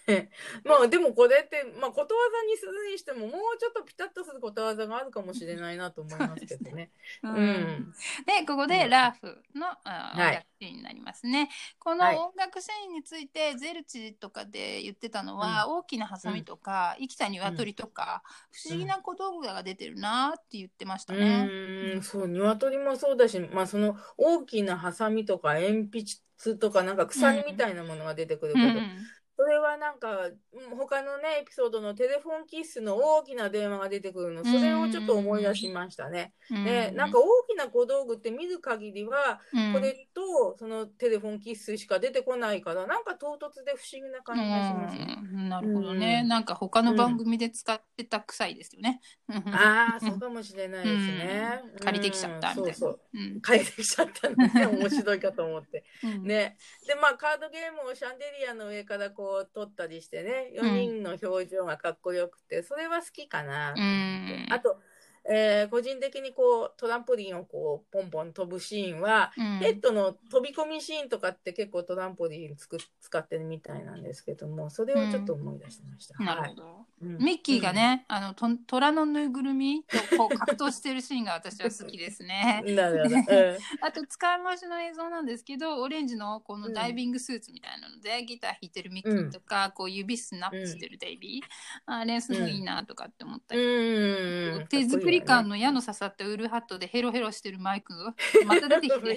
まあでもこれって、まあ、ことわざにするにしてももうちょっとピタッとすることわざがあるかもしれないなと思いますけどね。うん。うん。でここでラーフの、あ音はい。楽シーンになりますね。こはい。の音楽シーンについてゼルチとかで言ってたのは、大きなハサミとか、生きた鶏とか、不思議な小道具が出てるなって言ってましたうね。ーん、そう、鶏もそうだし、まあその大きなハサミとか鉛筆巣とかなんか鎖みたいなものが出てくるけど、うんうんそれはなんかうん他のねエピソードのテレフォンキッスの大きな電話が出てくるのそれをちょっと思い出しましたね。うん。ねなんか大きな小道具って見る限りはうん。これとそのテレフォンキッスしか出てこないからなんか唐突で不思議な感じがしますね。うん。なるほどね、うん。なんか他の番組で使ってた臭いですよね。ああそうかもしれないですね。うん。借りてきちゃったみたいな。うんそうそう。うん。借りてきちゃったのね。面白いかと思って。うん。ね、でまあカードゲームをシャンデリアの上からこう撮ったりしてね4人の表情がかっこよくてそれは好きかな、うん。あと、えー個人的にこうトランポリンをこうポンポン飛ぶシーンは、うん。ペットの飛び込みシーンとかって結構トランポリンつく使ってるみたいなんですけどもそれをちょっと思い出しました。はい。なるほど。うん。ミッキーがね、あのと虎のぬいぐるみとこう格闘してるシーンが私は好きですね。うんなるほど、うん。あと使い回しの映像なんですけどオレンジのこのダイビングスーツみたいなので、ギター弾いてるミッキーとか、こう指スナップしてるデイビー、あれすごいいいなとかって思ったり、うん。手作り感の矢の刺さったウールハットでヘロヘロしてるマイクが また出てきて。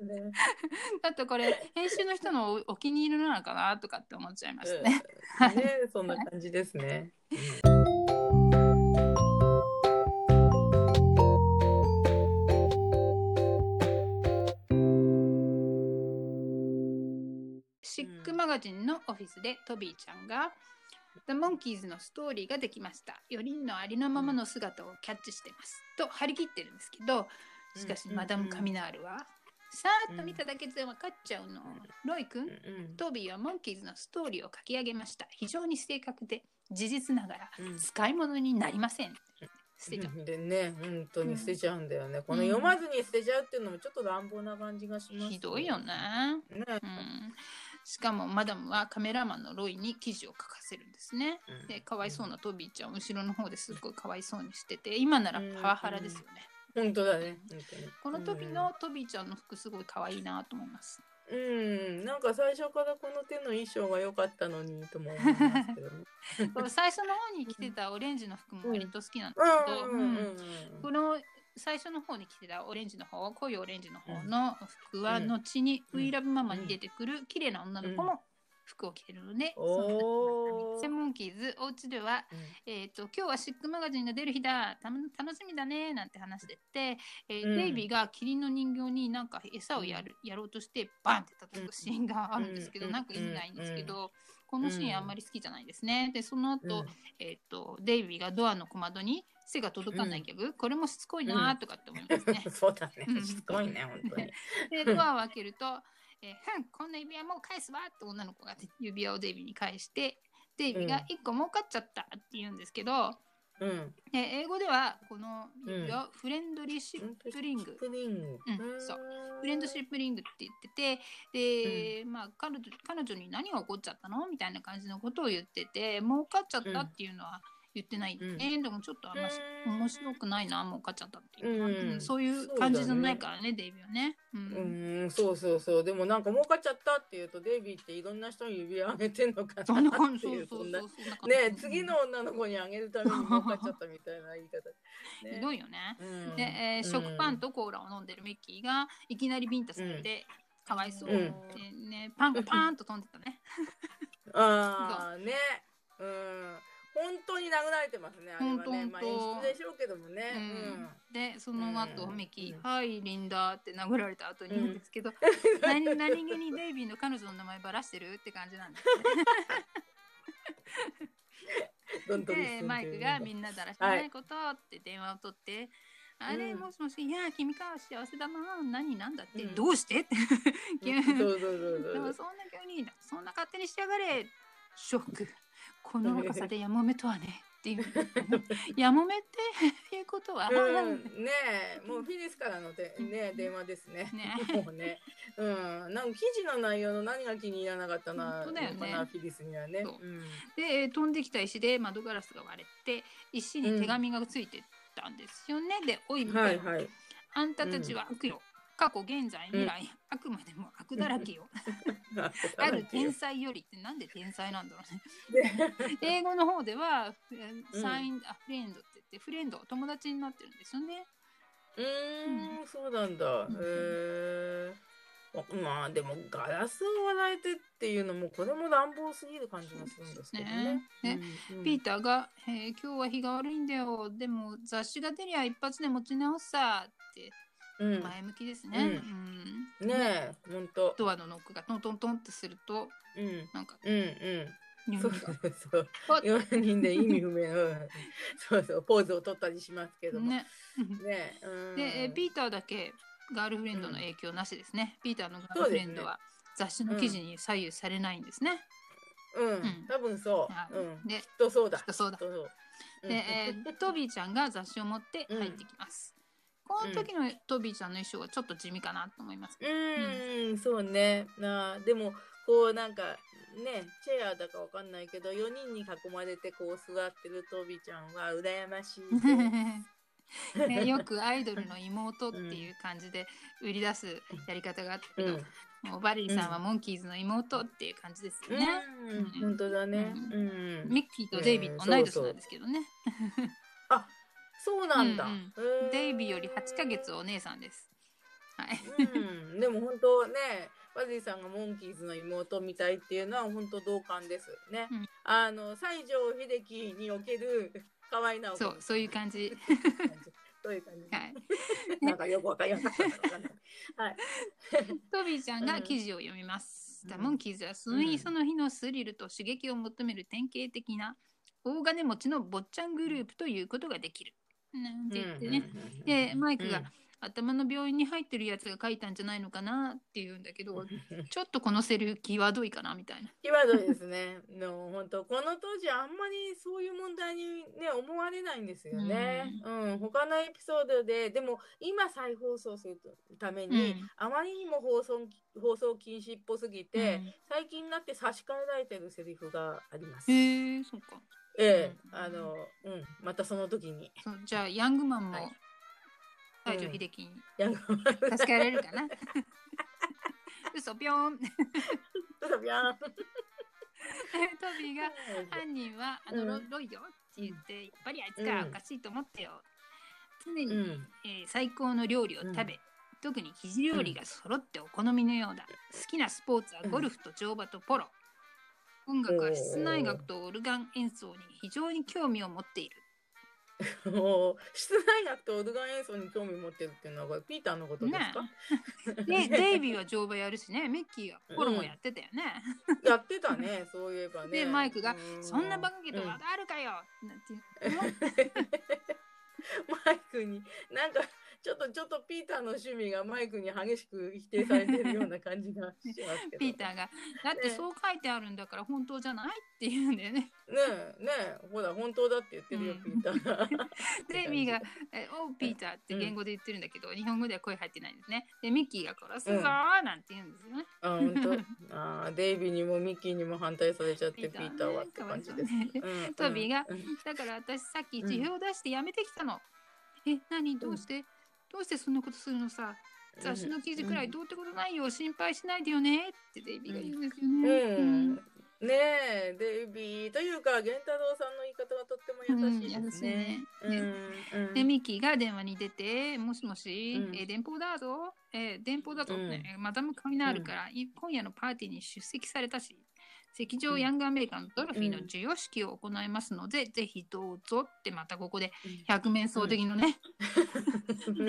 ね だってこれ編集の人のおお気に入りなのかなとかって思っちゃいましたね。うん。ねそんな感じですね。シックマガジンのオフィスでトビーちゃんが The Monkeys のストーリーができました。4人のありのままの姿をキャッチしてます。と張り切ってるんですけど、しかしうんマダム・カミナールは、さーっと見ただけで分かっちゃうの。ロイ君、うんトビーはモンキーズのストーリーを書き上げました。非常に正確で、事実ながらうん使い物になりません。捨てちゃう。でね、本当に捨てちゃうんだよね。このうん読まずに捨てちゃうっていうのもちょっと乱暴な感じがします、ひどいよ。ね。ね。うん、しかもマダムはカメラマンのロイに記事を書かせるんですね。うんでかわいそうなトビーちゃんを後ろの方ですっごいかわいそうにしてて今ならパワハラですよね。本当だね。この時のトビーちゃんの服すごい可愛いなと思います。うん、うんなんか最初からこの手の衣装が良かったのにとも思いますけどね。最初の方に着てたオレンジの服も割と好きなんですけど、うんうんうんうんこの最初の方に着てたオレンジの方濃いオレンジの方の服は後に「うん We Love Mama」に出てくる綺麗な女の子も服を着てるので、そのおー専門キーズお家ではえー、と今日はシックマガジンが出る日だ。たの楽しみだね。なんて話してて、えーうん。デイビーがキリンの人形になんか餌をやるやろうとしてバンって叩くシーンがあるんですけど、うん。なんか意味ないんですけど、このシーンあんまり好きじゃないですね。でその後、えー、とデイビーがドアの小窓に背が届かないギャグ、これもしつこいなとかって思いますね。う んそうだねう。んしつこいね、本当に。でドアを開けると「えーふんこんな指輪もう返すわ」って女の子が指輪をデイビーに返してデイビーが1個儲かっちゃったって言うんですけど、うん。で英語ではこの指輪をフレンドリーシップリング、プリング。うんそうフレンドシップリングって言っててで、まあ彼女彼女に何が起こっちゃったの？みたいな感じのことを言ってて儲かっちゃったっていうのは言ってない。ん。ですね、でもちょっとあんましうん面白くないな儲かっちゃったっていううんうん。そういう感じじゃないからねデイビーはね。ううんん、そうそうそう。でもなんか儲かっちゃったっていうと、デイビーっていろんな人に指輪あげてんのかなっていう、そんな。ね次の女の子にあげるために儲かっちゃったみたいな言い方。ねひどいよね。うん。で、えー食パンとコーラを飲んでるミッキーがいきなりビンタされて、かわいそう、うん。でね、パンがパーンと飛んでたね。ああ、ね。に殴られてますね、あれはね。まあ演出でしょうけどもね。うん。でその後、うん。ミッキー「うんはいリンダ」って殴られた後に言うんですけど、何何気にデイビーの彼女の名前ばらしてるって感じなんですね。でマイクがみんなだらしないことって電話を取って。あれ、うんもしもし、いや、君か、幸せだな、何、なんだって、うん。どうして？って。そんな急にそんな勝手にしやがれ。ショックこの若さでやもめとはねっていう やもめっていうことは、うん、ねえ。もうフィリスからので、ね、電話ですね。ねもうね、うん、なんか記事の内容の何が気に入らなかったな、だよね。フィリスにはね。そう。うん。でえー飛んできた石で窓ガラスが割れて石に手紙がついてたんですよね、で「おい、はいはい。あんたたちは悪よ、過去現在未来、あくまでも悪だらけよ ある天才よりってなんで天才なんだろうね 英語の方ではえーサイン、あフレンドって言ってフレンド友達になってるんですよねうーん、そうなんだ。へえ。まあでもガラスを割られてっていうのもこれも乱暴すぎる感じがするんですけどね。ねうんうんピーターが、えー今日は日が悪いんだよ。でも雑誌が出りゃ一発で持ち直すさ。ってうん前向きですね。うんねえ、ほんと。ドアのノックがトントントンってすると、うんなんか、うんうん。そうそう。パッ4人で意味不明の、そうそう、ポーズを取ったりしますけども。ねね。うんで、えーピーターだけガールフレンドの影響なしですね。ピーターのガールフレンドは雑誌の記事に左右されないんですね。うんうん、多分そはう。うん。いできっとそうだ。きっとそうだで、えートビーちゃんが雑誌を持って入ってきます。この時のトビーちゃんの衣装はちょっと地味かなと思います。うん、そうね。なあ、でも、こうなんか、ね、チェアだかわかんないけど、4人に囲まれてこう座ってるトビちゃんは羨ましい。ね、よくアイドルの妹っていう感じで売り出すやり方があったけど、もうバレリーさんはモンキーズの妹っていう感じですよね。うん、うん、本当だね。うん。ミッキーとデイビーと同い年なんですけどね。あ、そうなんだ。うんへーデイビーより8ヶ月お姉さんです。はい。うん、でも本当ね、バジーさんがモンキーズの妹みたいっていうのは本当同感ですね。うんあの西城秀樹における可愛いなそう、そういう感じ。そういう感じ。はい。なんかよくわかりません。はい。トビーちゃんが記事を読みます。うんダモンキーズはその日その日のスリルと刺激を求める典型的な大金持ちの坊ちゃんグループということができる。なんて言ってね。でマイクが頭の病院に入ってるやつが書いたんじゃないのかなって言うんだけど、うんちょっとこのセリフ際どいかなみたいな。際どいですね。の本当この当時あんまりそういう問題にね思われないんですよね。うん、他のエピソードででも今再放送するために、うんあまりにも放送放送禁止っぽすぎて、うん最近になって差し替えられてるセリフがあります。へえ、そうか。ええうん。あのうんまたその時に。じゃあヤングマンもはい。西城秀樹に。やん助けられるかな？嘘ぴょん。嘘びゃーんトビーが犯人はあのロ,、うん。ロイよって言って、やっぱりあいつがおかしいと思ってよ。常に、うん。えー最高の料理を食べ、うん。特に生地料理が揃ってお好みのようだ。好きなスポーツはゴルフと乗馬とポロ。音楽は室内楽とオルガン演奏に非常に興味を持っている。室内楽とオルガン演奏に興味持ってるっていうのはピーターのことですか、で、デイビーは乗馬やるしね、メッキーがポロもやってたよね。やってたねそういえばね。で、マイクが、うそんなバカげとうんまだあるかよ、なんて言う マイクになんかちょっとちょっとピーターの趣味がマイクに激しく否定されてるような感じがしますけど。ピーターが、だってそう書いてあるんだから本当じゃないって言うんだよね。ねえねえほら本当だって言ってるよ、うん。ピーター。がデイビーが、えおう、ピーターって言語で言ってるんだけど、日本語では声入ってないんですね。で、ミッキーが殺すぞーなんて言うんですよね。あ本当。あーデイビーにもミッキーにも反対されちゃってピピーターはって感じです、トビーがうん。だから私さっき辞表を出してやめてきたの。え、何？どうして、どうしてそんなことするのさ？雑誌の記事くらいどうってことないよ、心配しないでよね。ってデイビーが言うんですよね。うん、ねえデイビーというか源太郎さんの言い方がとっても優しいですね。うん優しいうん。うん。で、ミッキーが電話に出て、もしもし、うん。えー電報だぞ、えー電報だぞ、ねマダム・カミナールから、い今夜のパーティーに出席されたし、赤上ヤングアメリカンドルフィーの授与式を行いますので、ぜひどうぞってまたここで百面相的のね、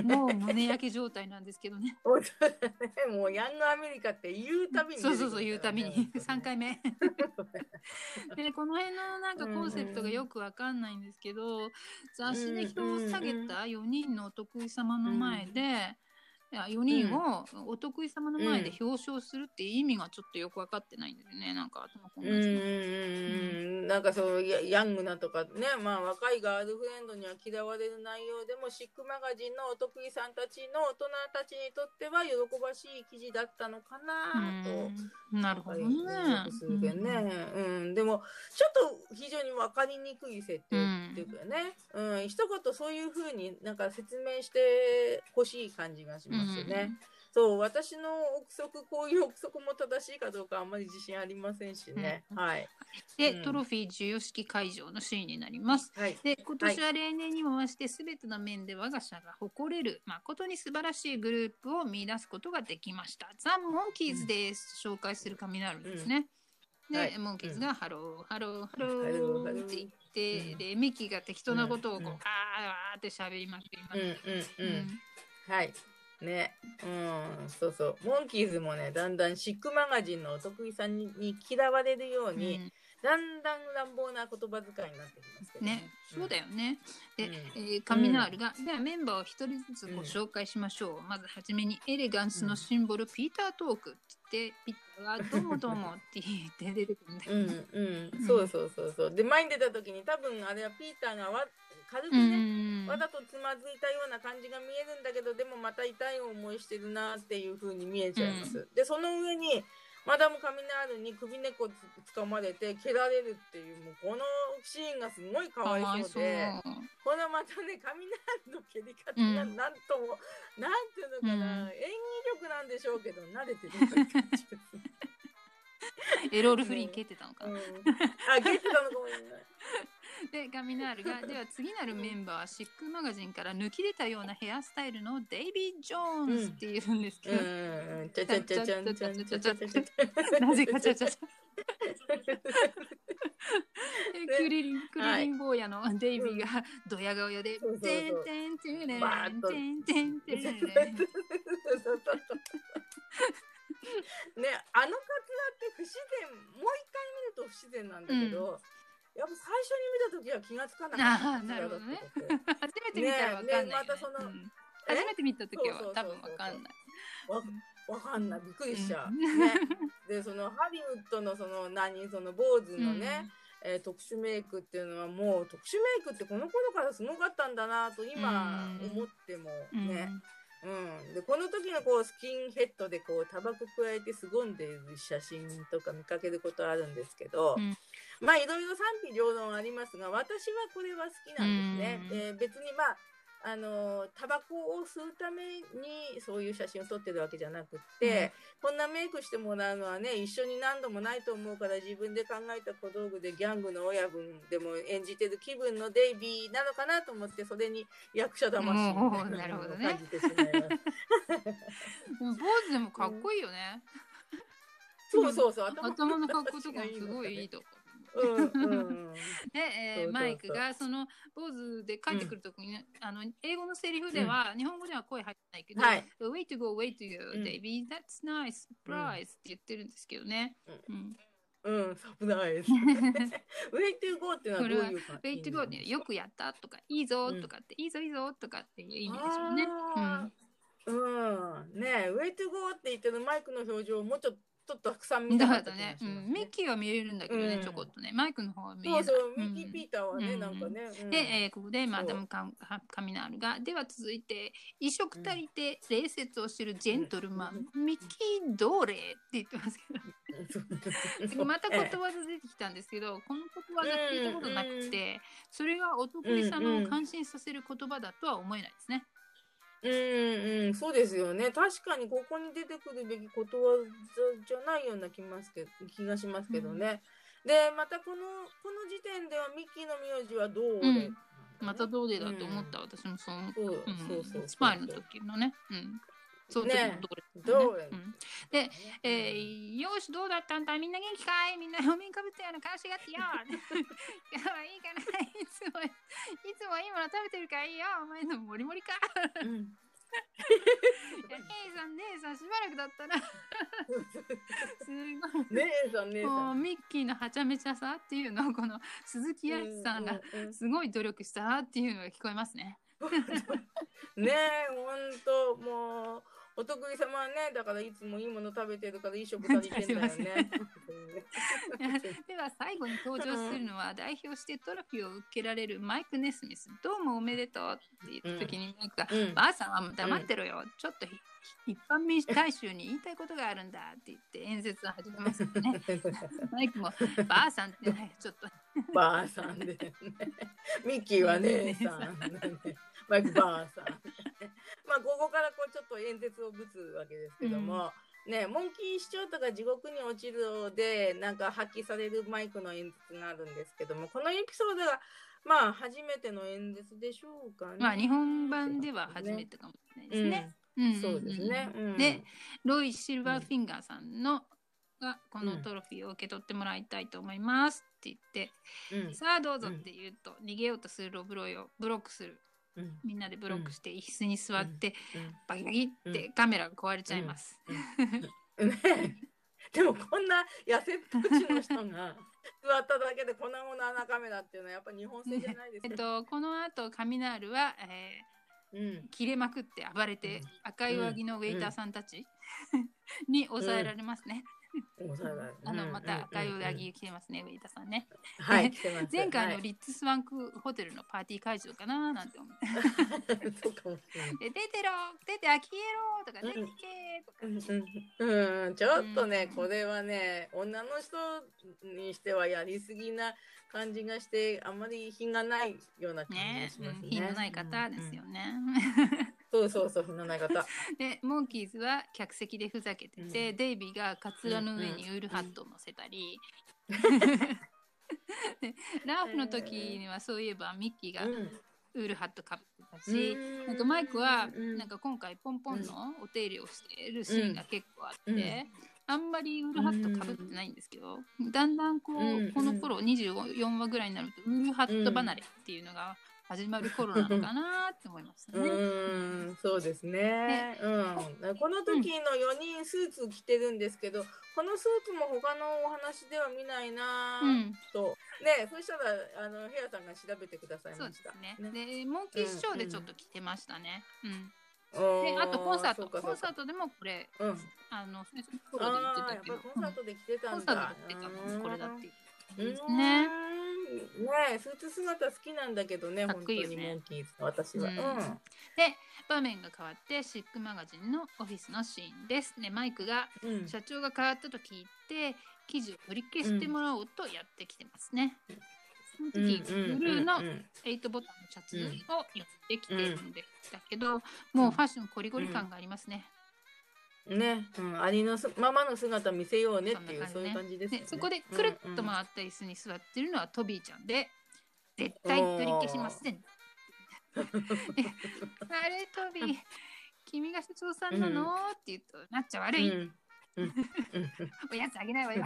もう胸焼け状態なんですけどね。もうヤングアメリカって言うたびにそうそうそう言うたびに。3回目。目。でこの辺のなんかコンセプトがよくわかんないんですけど、雑誌で票を下げた4人のお得意様の前で、4人をお得意様の前で表彰するっていう意味がちょっとよく分かってないんですよね。なんか頭こんなうんうんうんなんかそうヤヤングなとかね。まあ若いガールフレンドには嫌われる内容でもシックマガジンのお得意さんたちの大人たちにとっては喜ばしい記事だったのかなと。うん。なるほどね。するけどね、うん、でもちょっと非常に分かりにくい設定っていうかね、うん。一言そういうふうになんか説明してほしい感じがしますよね。そう私の憶測こういう憶測も正しいかどうかあんまり自信ありませんしね、はい。で、うん。トロフィー授与式会場のシーンになります。はい。で今年は例年にも増して全ての面で我が社が誇れる誠に素晴らしいグループを見出すことができました。ザ・モンキーズです、紹介する紙になるんですね。で、はい。モンキーズがハロー、ハロー、ハローハローー。って言って、うん。で、ミッキーが適当なことをこう、うん。あーあーって喋りまくります。うんうん。うん、はいね。うんそうそう。モンキーズもねだんだんシックマガジンのお得意さんにに嫌われるよううん。に、だんだん乱暴な言葉遣いになってきますけどね、そうだよね。で、うん。えーカミナールが、ではメンバーを一人ずつご紹介しましょう。まずはじめにエレガンスのシンボル、ピータートークって言って、ピーターがどうもどう？もって言って出てくるんだけど、うんうん、そうそうそうそう。で前に出た時に多分あれはピーターがわ軽くうね、んわざとつまずいたような感じが見えるんだけどでもまた痛い思いしてるなっていう風に見えちゃいます。でその上にマダム・カミナールに首根っこつ掴まれて蹴られるっていうもうこのシーンがすごいかわいそうでこのまたねカミナールの蹴り方がうんなんとも、なんていうのかな、うん演技力なんでしょうけど慣れてる感じです。エロールフリ蹴ってたのかな。うん、あ蹴ってたのかもしれない。で、カミナールが、では次なるメンバーはシックマガジンから抜き出たようなヘアスタイルのデイビー・ジョーンズって言うんですけど、うん、ちゃちゃちゃクリリン、クリリン坊やのデイビーがドヤ顔で、そうそうそうてんてんてんてんバーッとてんてんてんてんね、あのカツラって不自然、もう一回見ると不自然なんだけど、やっぱ最初に見た時は気がつかなかったあーなるほどね。初めて見たらわかんないよね、ねねまたそのうん。え？初めて見た時は多分わかんない。わわかんない。びっくりしちゃう、うん。ね、でそのハリウッドのその何その坊主のね、えー特殊メイクっていうのはもう特殊メイクってこの頃からすごかったんだなと今うん。思ってもうん。ね、うん、でこの時のこうスキンヘッドでこうタバコ加えて凄んでいる写真とか見かけることあるんですけど、うんまあいろいろ賛否両論ありますが私はこれは好きなんですね。うんで別にまああのタバコを吸うためにそういう写真を撮ってるわけじゃなくって、こんなメイクしてもらうのはね一緒に何度もないと思うから自分で考えた小道具でギャングの親分でも演じてる気分のデイビーなのかなと思ってそれに役者魂みたいなのを感じてしまいます。坊主でもかっこいいよね。そうそうそう頭の格好とかもすごいいいとこ。うんうんで、えーマイクがその坊主で帰ってくるときに、あの英語のセリフでは、日本語では声入ってないけど、はい Way to go, way to ん Davy, that's nice, surprise、って言ってるんですけどね。うんうん、サプライズ。ウェイトゥーゴーってのはどういうか。Way to go ってよくやったとか、いいぞとかって、いいぞいいぞとかっていう意味でしょうね。あーうん。ねえ、ウェイトゥーゴーって言ってるマイクの表情をもうちょっとちょっとたくさんうん、見ただかった気がしますうん、ミッキーは見れるんだけどね、うん。ちょこっとね、マイクの方は見えない。そうそう、ミッキー・うん。ピーターはね、うん。なんかね。うん。で、えーここでマダムカカカミナールが、では続いて、衣食足りて礼節をしてるジェントルマン、ミッキー・ドーレーって言ってますけど、またことわざ出てきたんですけど、このことわざ聞いたことなくて、それがお得意様を感心させる言葉だとは思えないですね。うんうん、そうですよね。確かにここに出てくるべきことわざじゃないような気ますけ気がしますけどね。で、またこのこの時点ではミッキーの名字はどうで、またどうでだと思った、私もそうそうそうそうスパイの時のね。うん。そうね。どれどれうん。で、えー、よし、どうだったんだ？みんな元気かい？みんなお面かぶったような顔しがってよ。今日はいいかな。いつも、いつもいいもの食べてるからいいよ。お前のもりもりか。うん。姉さん、姉さん、しばらくだったら。すごい。姉さん姉もさ。うんミッキーのはちゃめちゃさっていうのをこの鈴木康さんがすごい努力したっていうのが聞こえますね。ねえ、ほんと、もう、お得意様はね、だからいつもいいもの食べてるからいい食足りてんだよね。では最後に登場するのは代表してトロフィーを受けられるマイク・ネスミス。どうもおめでとうって言った時にマイクが、うんばあさんは黙ってろよ。ちょっとひ一般民主大衆に言いたいことがあるんだって言って演説を始めますよね。マイクもばあさんってね、ちょっとばあさんで、ね。ミッキーは姉さん。マイクばあさん。まあここからこうちょっと演説をぶつわけですけども、ねモンキー市長とか地獄に落ちるでなんか発揮されるマイクの演説があるんですけどもこのエピソードがまあ初めての演説でしょうかね。まあ日本版では初めてかもしれないですね。うん。んん。んそうですね。うん。で、ロイ・シルバーフィンガーさんの、がこのトロフィーを受け取ってもらいたいと思いますって言って、うん。さあどうぞって言うと、逃げようとするロブロイをブロックする。うんみんなでブロックして椅子に座って、うん。バキバキってカメラが壊れちゃいます。でもこんな痩せっぽちの人が 座っただけで粉々なカメラっていうのはやっぱ日本製じゃないですえっか。とこの後カミナールは、えうん。ー切れまくって暴れて、うん。赤い上着のウェイターさんたち、に抑えられますね。あのまた赤いうんうんうん上着着てますね、ウェイターさんね。はい、前回はいのリッツスワンクホテルのパーティー会場かななんて思って。で出てろ出てあきえろとか出てうんけとか。うんちょっとね、うんこれはね、女の人にしてはやりすぎな感じがして、あんまり品がないような感じがねしますね。品のない方ですようんね。そうそうそう、品のない方。でモンキーズは客席でふざけてて、うん。デイビーがカツラの上にウールハットを乗せたり、で ラーフの時にはそういえばミッキーがうん。ウールハットかぶってたし、うん。なんかマイクはうん。なんか今回ポンポンのお手入れをしているシーンが結構あって、うん。あんまりウールハットかぶってないんですけど、だんだんこう、うん。この頃24話ぐらいになるとウールハット離れっていうのが始まる頃なのかなって思いますね。うーん、そうですね。うん、この時の4人スーツ着てるんですけど、このスーツも他のお話では見ないなうんと、ね、そしたらあのヘアさんが調べてくださいました。ですね。で、モンキーショーでちょっと着てましたね。うん。でで、あとコンサート、コンサート。トでもこれ、うん。あの、最初の頃で言ってたけど、コンサートで着てたんだ。サートで言ってたのこれだってね。ねえ、スーツ姿好きなんだけどね、かっ本当こいいよねにモンキーズ、私は。うんうん。で、場面が変わって、シックマガジンのオフィスのシーンです。ね、マイクがうん社長が変わったと聞いて、記事を取り消してもらおうとやってきてますね。その時、ブルーの8ボタンのシャツをやってきてるんだけど、もうファッションコリコリ感がありますね。ね、うん、ありのすままの姿見せようねっていうそういう感じですよね。でそこでくるっと回った椅子に座ってるのはトビーちゃんで、絶対取り消しません。で あれトビー君が社長さんなの、って言うとなっちゃ悪い、うんうんうん おやつあげないわよ。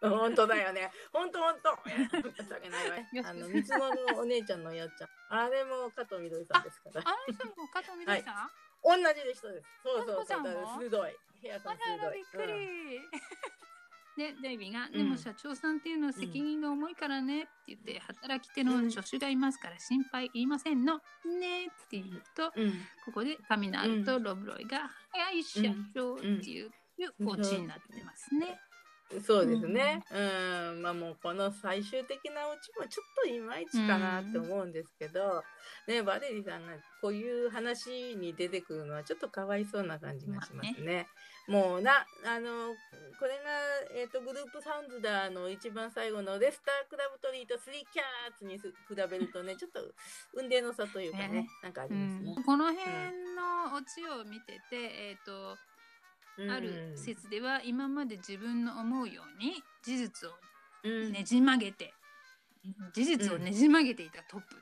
本当だよね。本当本当。あの三つ子のお姉ちゃんのやっちゃん。あれも加藤みどりさんですから。あの人も加藤みどりさん、同じで人です。そうそうそう。鋭い。ヘアさあん鋭い。びっくり。でデイビーが「んでも社長さんっていうのは責任が重いからね」って言って「働き手の助手がいますから心配いりませんの」ねって言うとうん。ここでカミナールとロブロイが「早い社長」っていうオチになってますね。そうですね。うん、まあもうこの最終的なオチもちょっといまいちかなって思うんですけど、ね、バレリーさんがこういう話に出てくるのはちょっとかわいそうな感じがしますね。もうな、あの、これが、えっ、と、グループサウンズダーの一番最後のレスタークラブトリーとスリーキャーツに比べるとね、ちょっと運命の差というかね、ねなんかあうりますねん。この辺のオチを見てて、えっ、とうんある説では今まで自分の思うように事実をうん。ねじ曲げて事実をねじ曲げていたトップ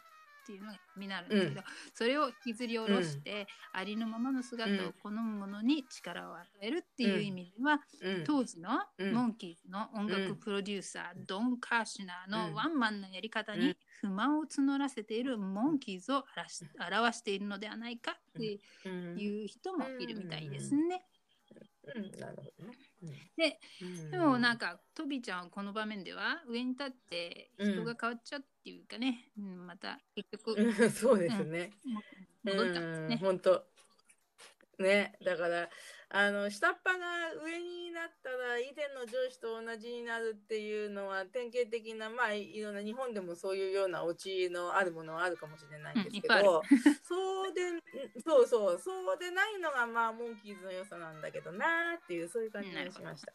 っていうのがになるんですけど、それを引きずり下ろして、ありのままの姿を好むものに力を与えるっていう意味では、うん。当時のうん。モンキーズの音楽プロデューサー、ドン・カーシュナーのワンマンのやり方にうん。不満を募らせているモンキーズを表しているのではないかってうん。いう人もいるみたいですね。うんなるほどね。でうんでもなんかトビーちゃんはこの場面では上に立って人が変わっちゃうっていうかね、うんまた結局うん そうですね。戻ったんですね。本当。ね、だからあの下っ端が上になったら以前の上司と同じになるっていうのは典型的なまあいろんな日本でもそういうようなオチのあるものはあるかもしれないんですけうんそうでんそうそうそうでないのがまあモンキーズの良さなんだけどなーっていうそういう感じがしました。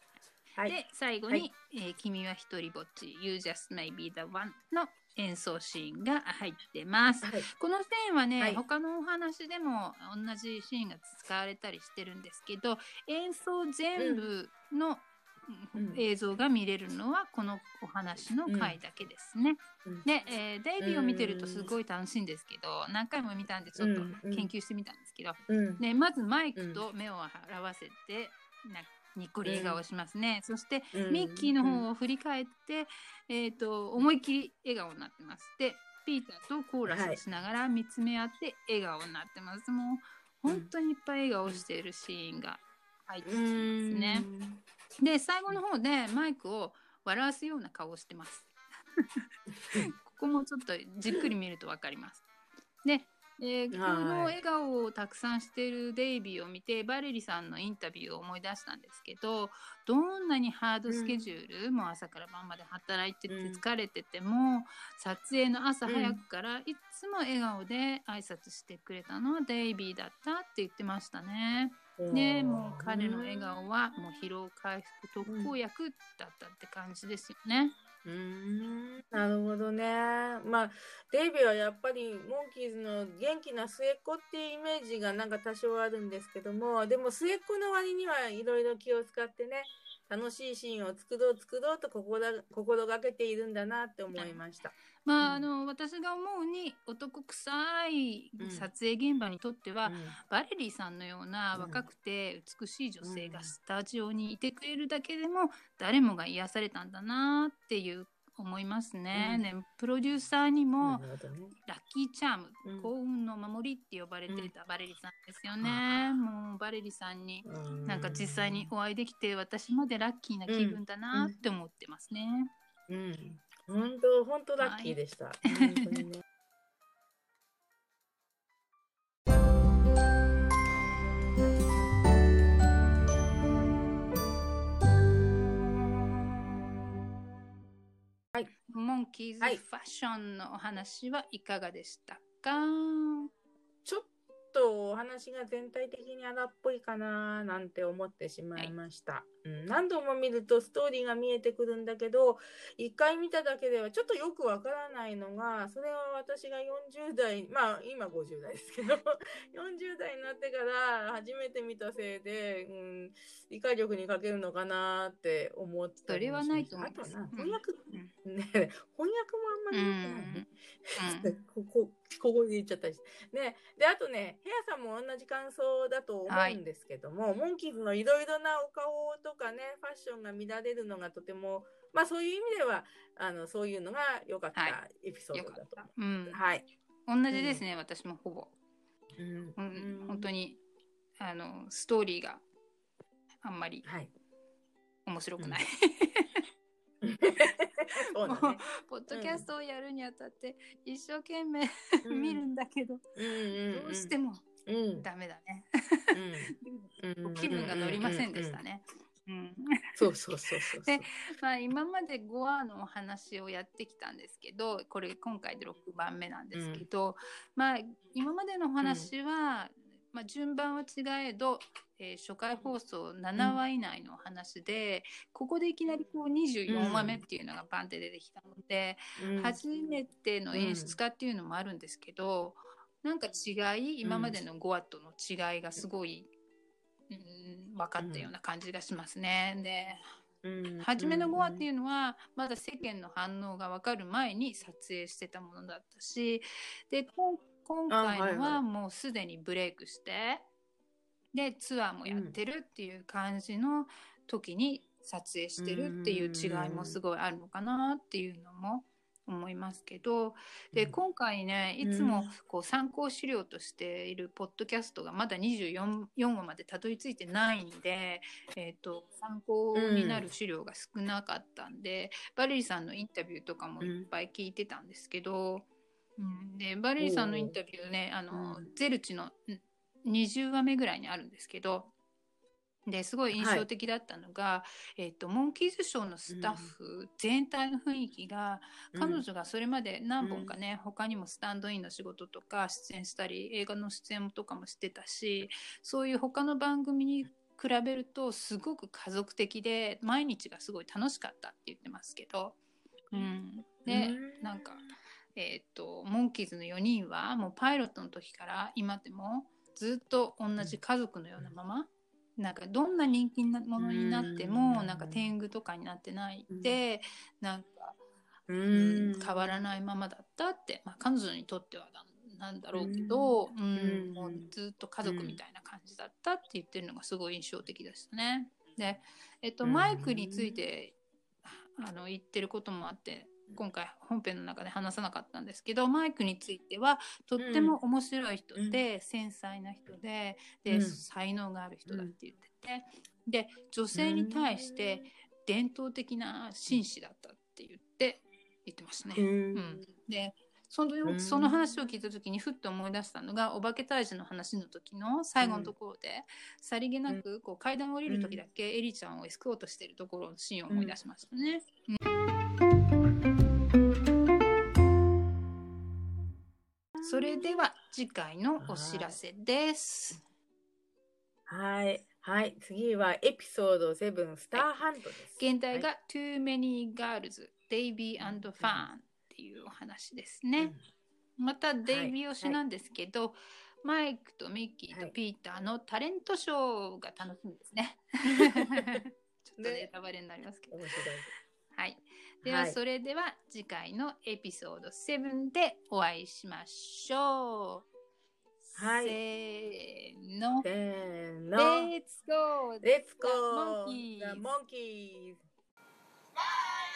はい。で最後に、はいえー君は一人ぼっち You just may be the one」の演奏シーンが入ってます。はい。このシーンはね、はい。他のお話でも同じシーンが使われたりしてるんですけど演奏全部の、うん。映像が見れるのはこのお話の回だけですね。うん。で、えーデイビーを見てるとすごい楽しいんですけど何回も見たんでちょっとうん研究してみたんですけど、うん。でまずマイクと目を合わせて、なにっこり笑顔をしますね、そしてうんミッキーの方を振り返って、えー、と思いっきり笑顔になってます。でピーターとコーラスをしながら見つめ合って笑顔になってます。もう本当にいっぱい笑顔しているシーンが入ってきますね。で最後の方でマイクを笑わすような顔をしてます。ここもちょっとじっくり見ると分かります。で、えーこの笑顔をたくさんしているデイビーを見てバレリさんのインタビューを思い出したんですけどどんなにハードスケジュール、もう朝から晩まで働いててうん。疲れてても、撮影の朝早くからいつも笑顔で挨拶してくれたのはデイビーだったって言ってましたね。ねもう彼の笑顔はもう疲労回復特効薬だったって感じですよね。うんなるほどね。まあデイビーはやっぱりモンキーズの元気な末っ子っていうイメージがなんか多少あるんですけどもでも末っ子の割にはいろいろ気を使ってね楽しいシーンを作ろう作ろうと心が心がけているんだなって思いました。まあ、うん。あの私が思うに男臭いうん撮影現場にとっては、うん。バレリーさんのようなうん若くて美しい女性がうん。スタジオにいてくれるだけでも誰もが癒されたんだなっていう思いますね。うんねプロデューサーにも、ね。ラッキーチャーム、うん幸運の守りって呼ばれてたバレリさんですよね。もうバレリさんになんか実際にお会いできて私までラッキーな気分だなって思ってますね。うん、本当本当ラッキーでした。本当モンキーズフはい。ァッションのお話はいかがでしたか、ちょっとお話が全体的に荒っぽいかななんて思ってしまいました、うん。何度も見るとストーリーが見えてくるんだけど、一回見ただけではちょっとよくわからないのが、それは私が40代、まあ今50代ですけど、40代になってから初めて見たせいで、うん、理解力に欠けるのかなって思ったりもしましたそれはないと思います。あとな、うん。翻訳、うん。ね、翻訳もあんまり良くないね。ここここで言っちゃったりして。ね、で、あとね、ヘアさんも同じ感想だと思うんですけども、モンキーズのいろいろなお顔とかね、ファッションが乱れるのがとても、まあそういう意味では、あのそういうのが良かったはエピソードだと思た。うんう。、はい。同じですね、私もほぼ。うんうん、本当にあのストーリーがあんまりはい。面白くない。そう。ポッドキャストをやるにあたって一生懸命うん 見るんだけど、うんうんうんどうしてもうんダメだね。うんうん 気分が乗りませんでしたね。うん、そうそうそうそう。まあ今まで5話のお話をやってきたんですけどこれ今回で6番目なんですけど、まあ今までのお話は、まあ、順番は違えど、えー初回放送7話以内のお話で、ここでいきなりこう24話目っていうのがバンって出てきたので、うん。初めての演出家っていうのもあるんですけど、なんか違い今までの5話との違いがすごい、うん、分かったような感じがしますね。でうん。初めの5話っていうのはまだ世間の反応が分かる前に撮影してたものだったしでこん今回のはもうすでにブレイクしてでツアーもやってるっていう感じの時に撮影してるっていう違いもすごいあるのかなっていうのも思いますけどで今回ねいつもこう参考資料としているポッドキャストがまだ24 4話までたどり着いてないんで、えー、と参考になる資料が少なかったんで、バレリーさんのインタビューとかもいっぱい聞いてたんですけど、うん、でバレリーさんのインタビューねあの、うん。ゼルチのん20話目ぐらいにあるんですけどですごい印象的だったのが、えっとモンキーズショーのスタッフ全体の雰囲気が、彼女がそれまで何本かね、他にもスタンドインの仕事とか出演したり映画の出演とかもしてたしそういう他の番組に比べるとすごく家族的で毎日がすごい楽しかったって言ってますけど、うん、で、うん。なんかえっ、とモンキーズの4人はもうパイロットの時から今でもずっと同じ家族のようなまま、なんかどんな人気なものになっても、うん。なんか天狗とかになってないで、なんか、ううんん変わらないままだったって、まあ、彼女にとってはななんだろうけど、うん。うんもうずっと家族みたいな感じだったって言ってるのがすごい印象的でしたね。で、えっと、うん。マイクについてあの言ってることもあって今回本編の中で話さなかったんですけどマイクについてはとっても面白い人で、繊細な人でで、うん。才能がある人だって言ってて、で女性に対して伝統的な紳士だったって言って言ってましたね。うん。うん。でそのうん。その話を聞いた時にふっと思い出したのがお化け退治の話の時の最後のところで、さりげなくこう階段を降りる時だけエリちゃんをエスコートしてるところのシーンを思い出しましたね。それでは次回のお知らせです。はい。はい。次はエピソード7、スターハントです。現代がはい Too Many Girls, Davy and Fan っていうお話ですね。またデイビー推しなんですけど、マイクとミッキーとピーターのタレントショーが楽しみですね。ちょっとネタバレになりますけど。はい。では、はいそれでは次回のエピソード7でお会いしましょう。はいせーの。せーの。Let's go! Let's The go! monkeys. The monkeys. Bye.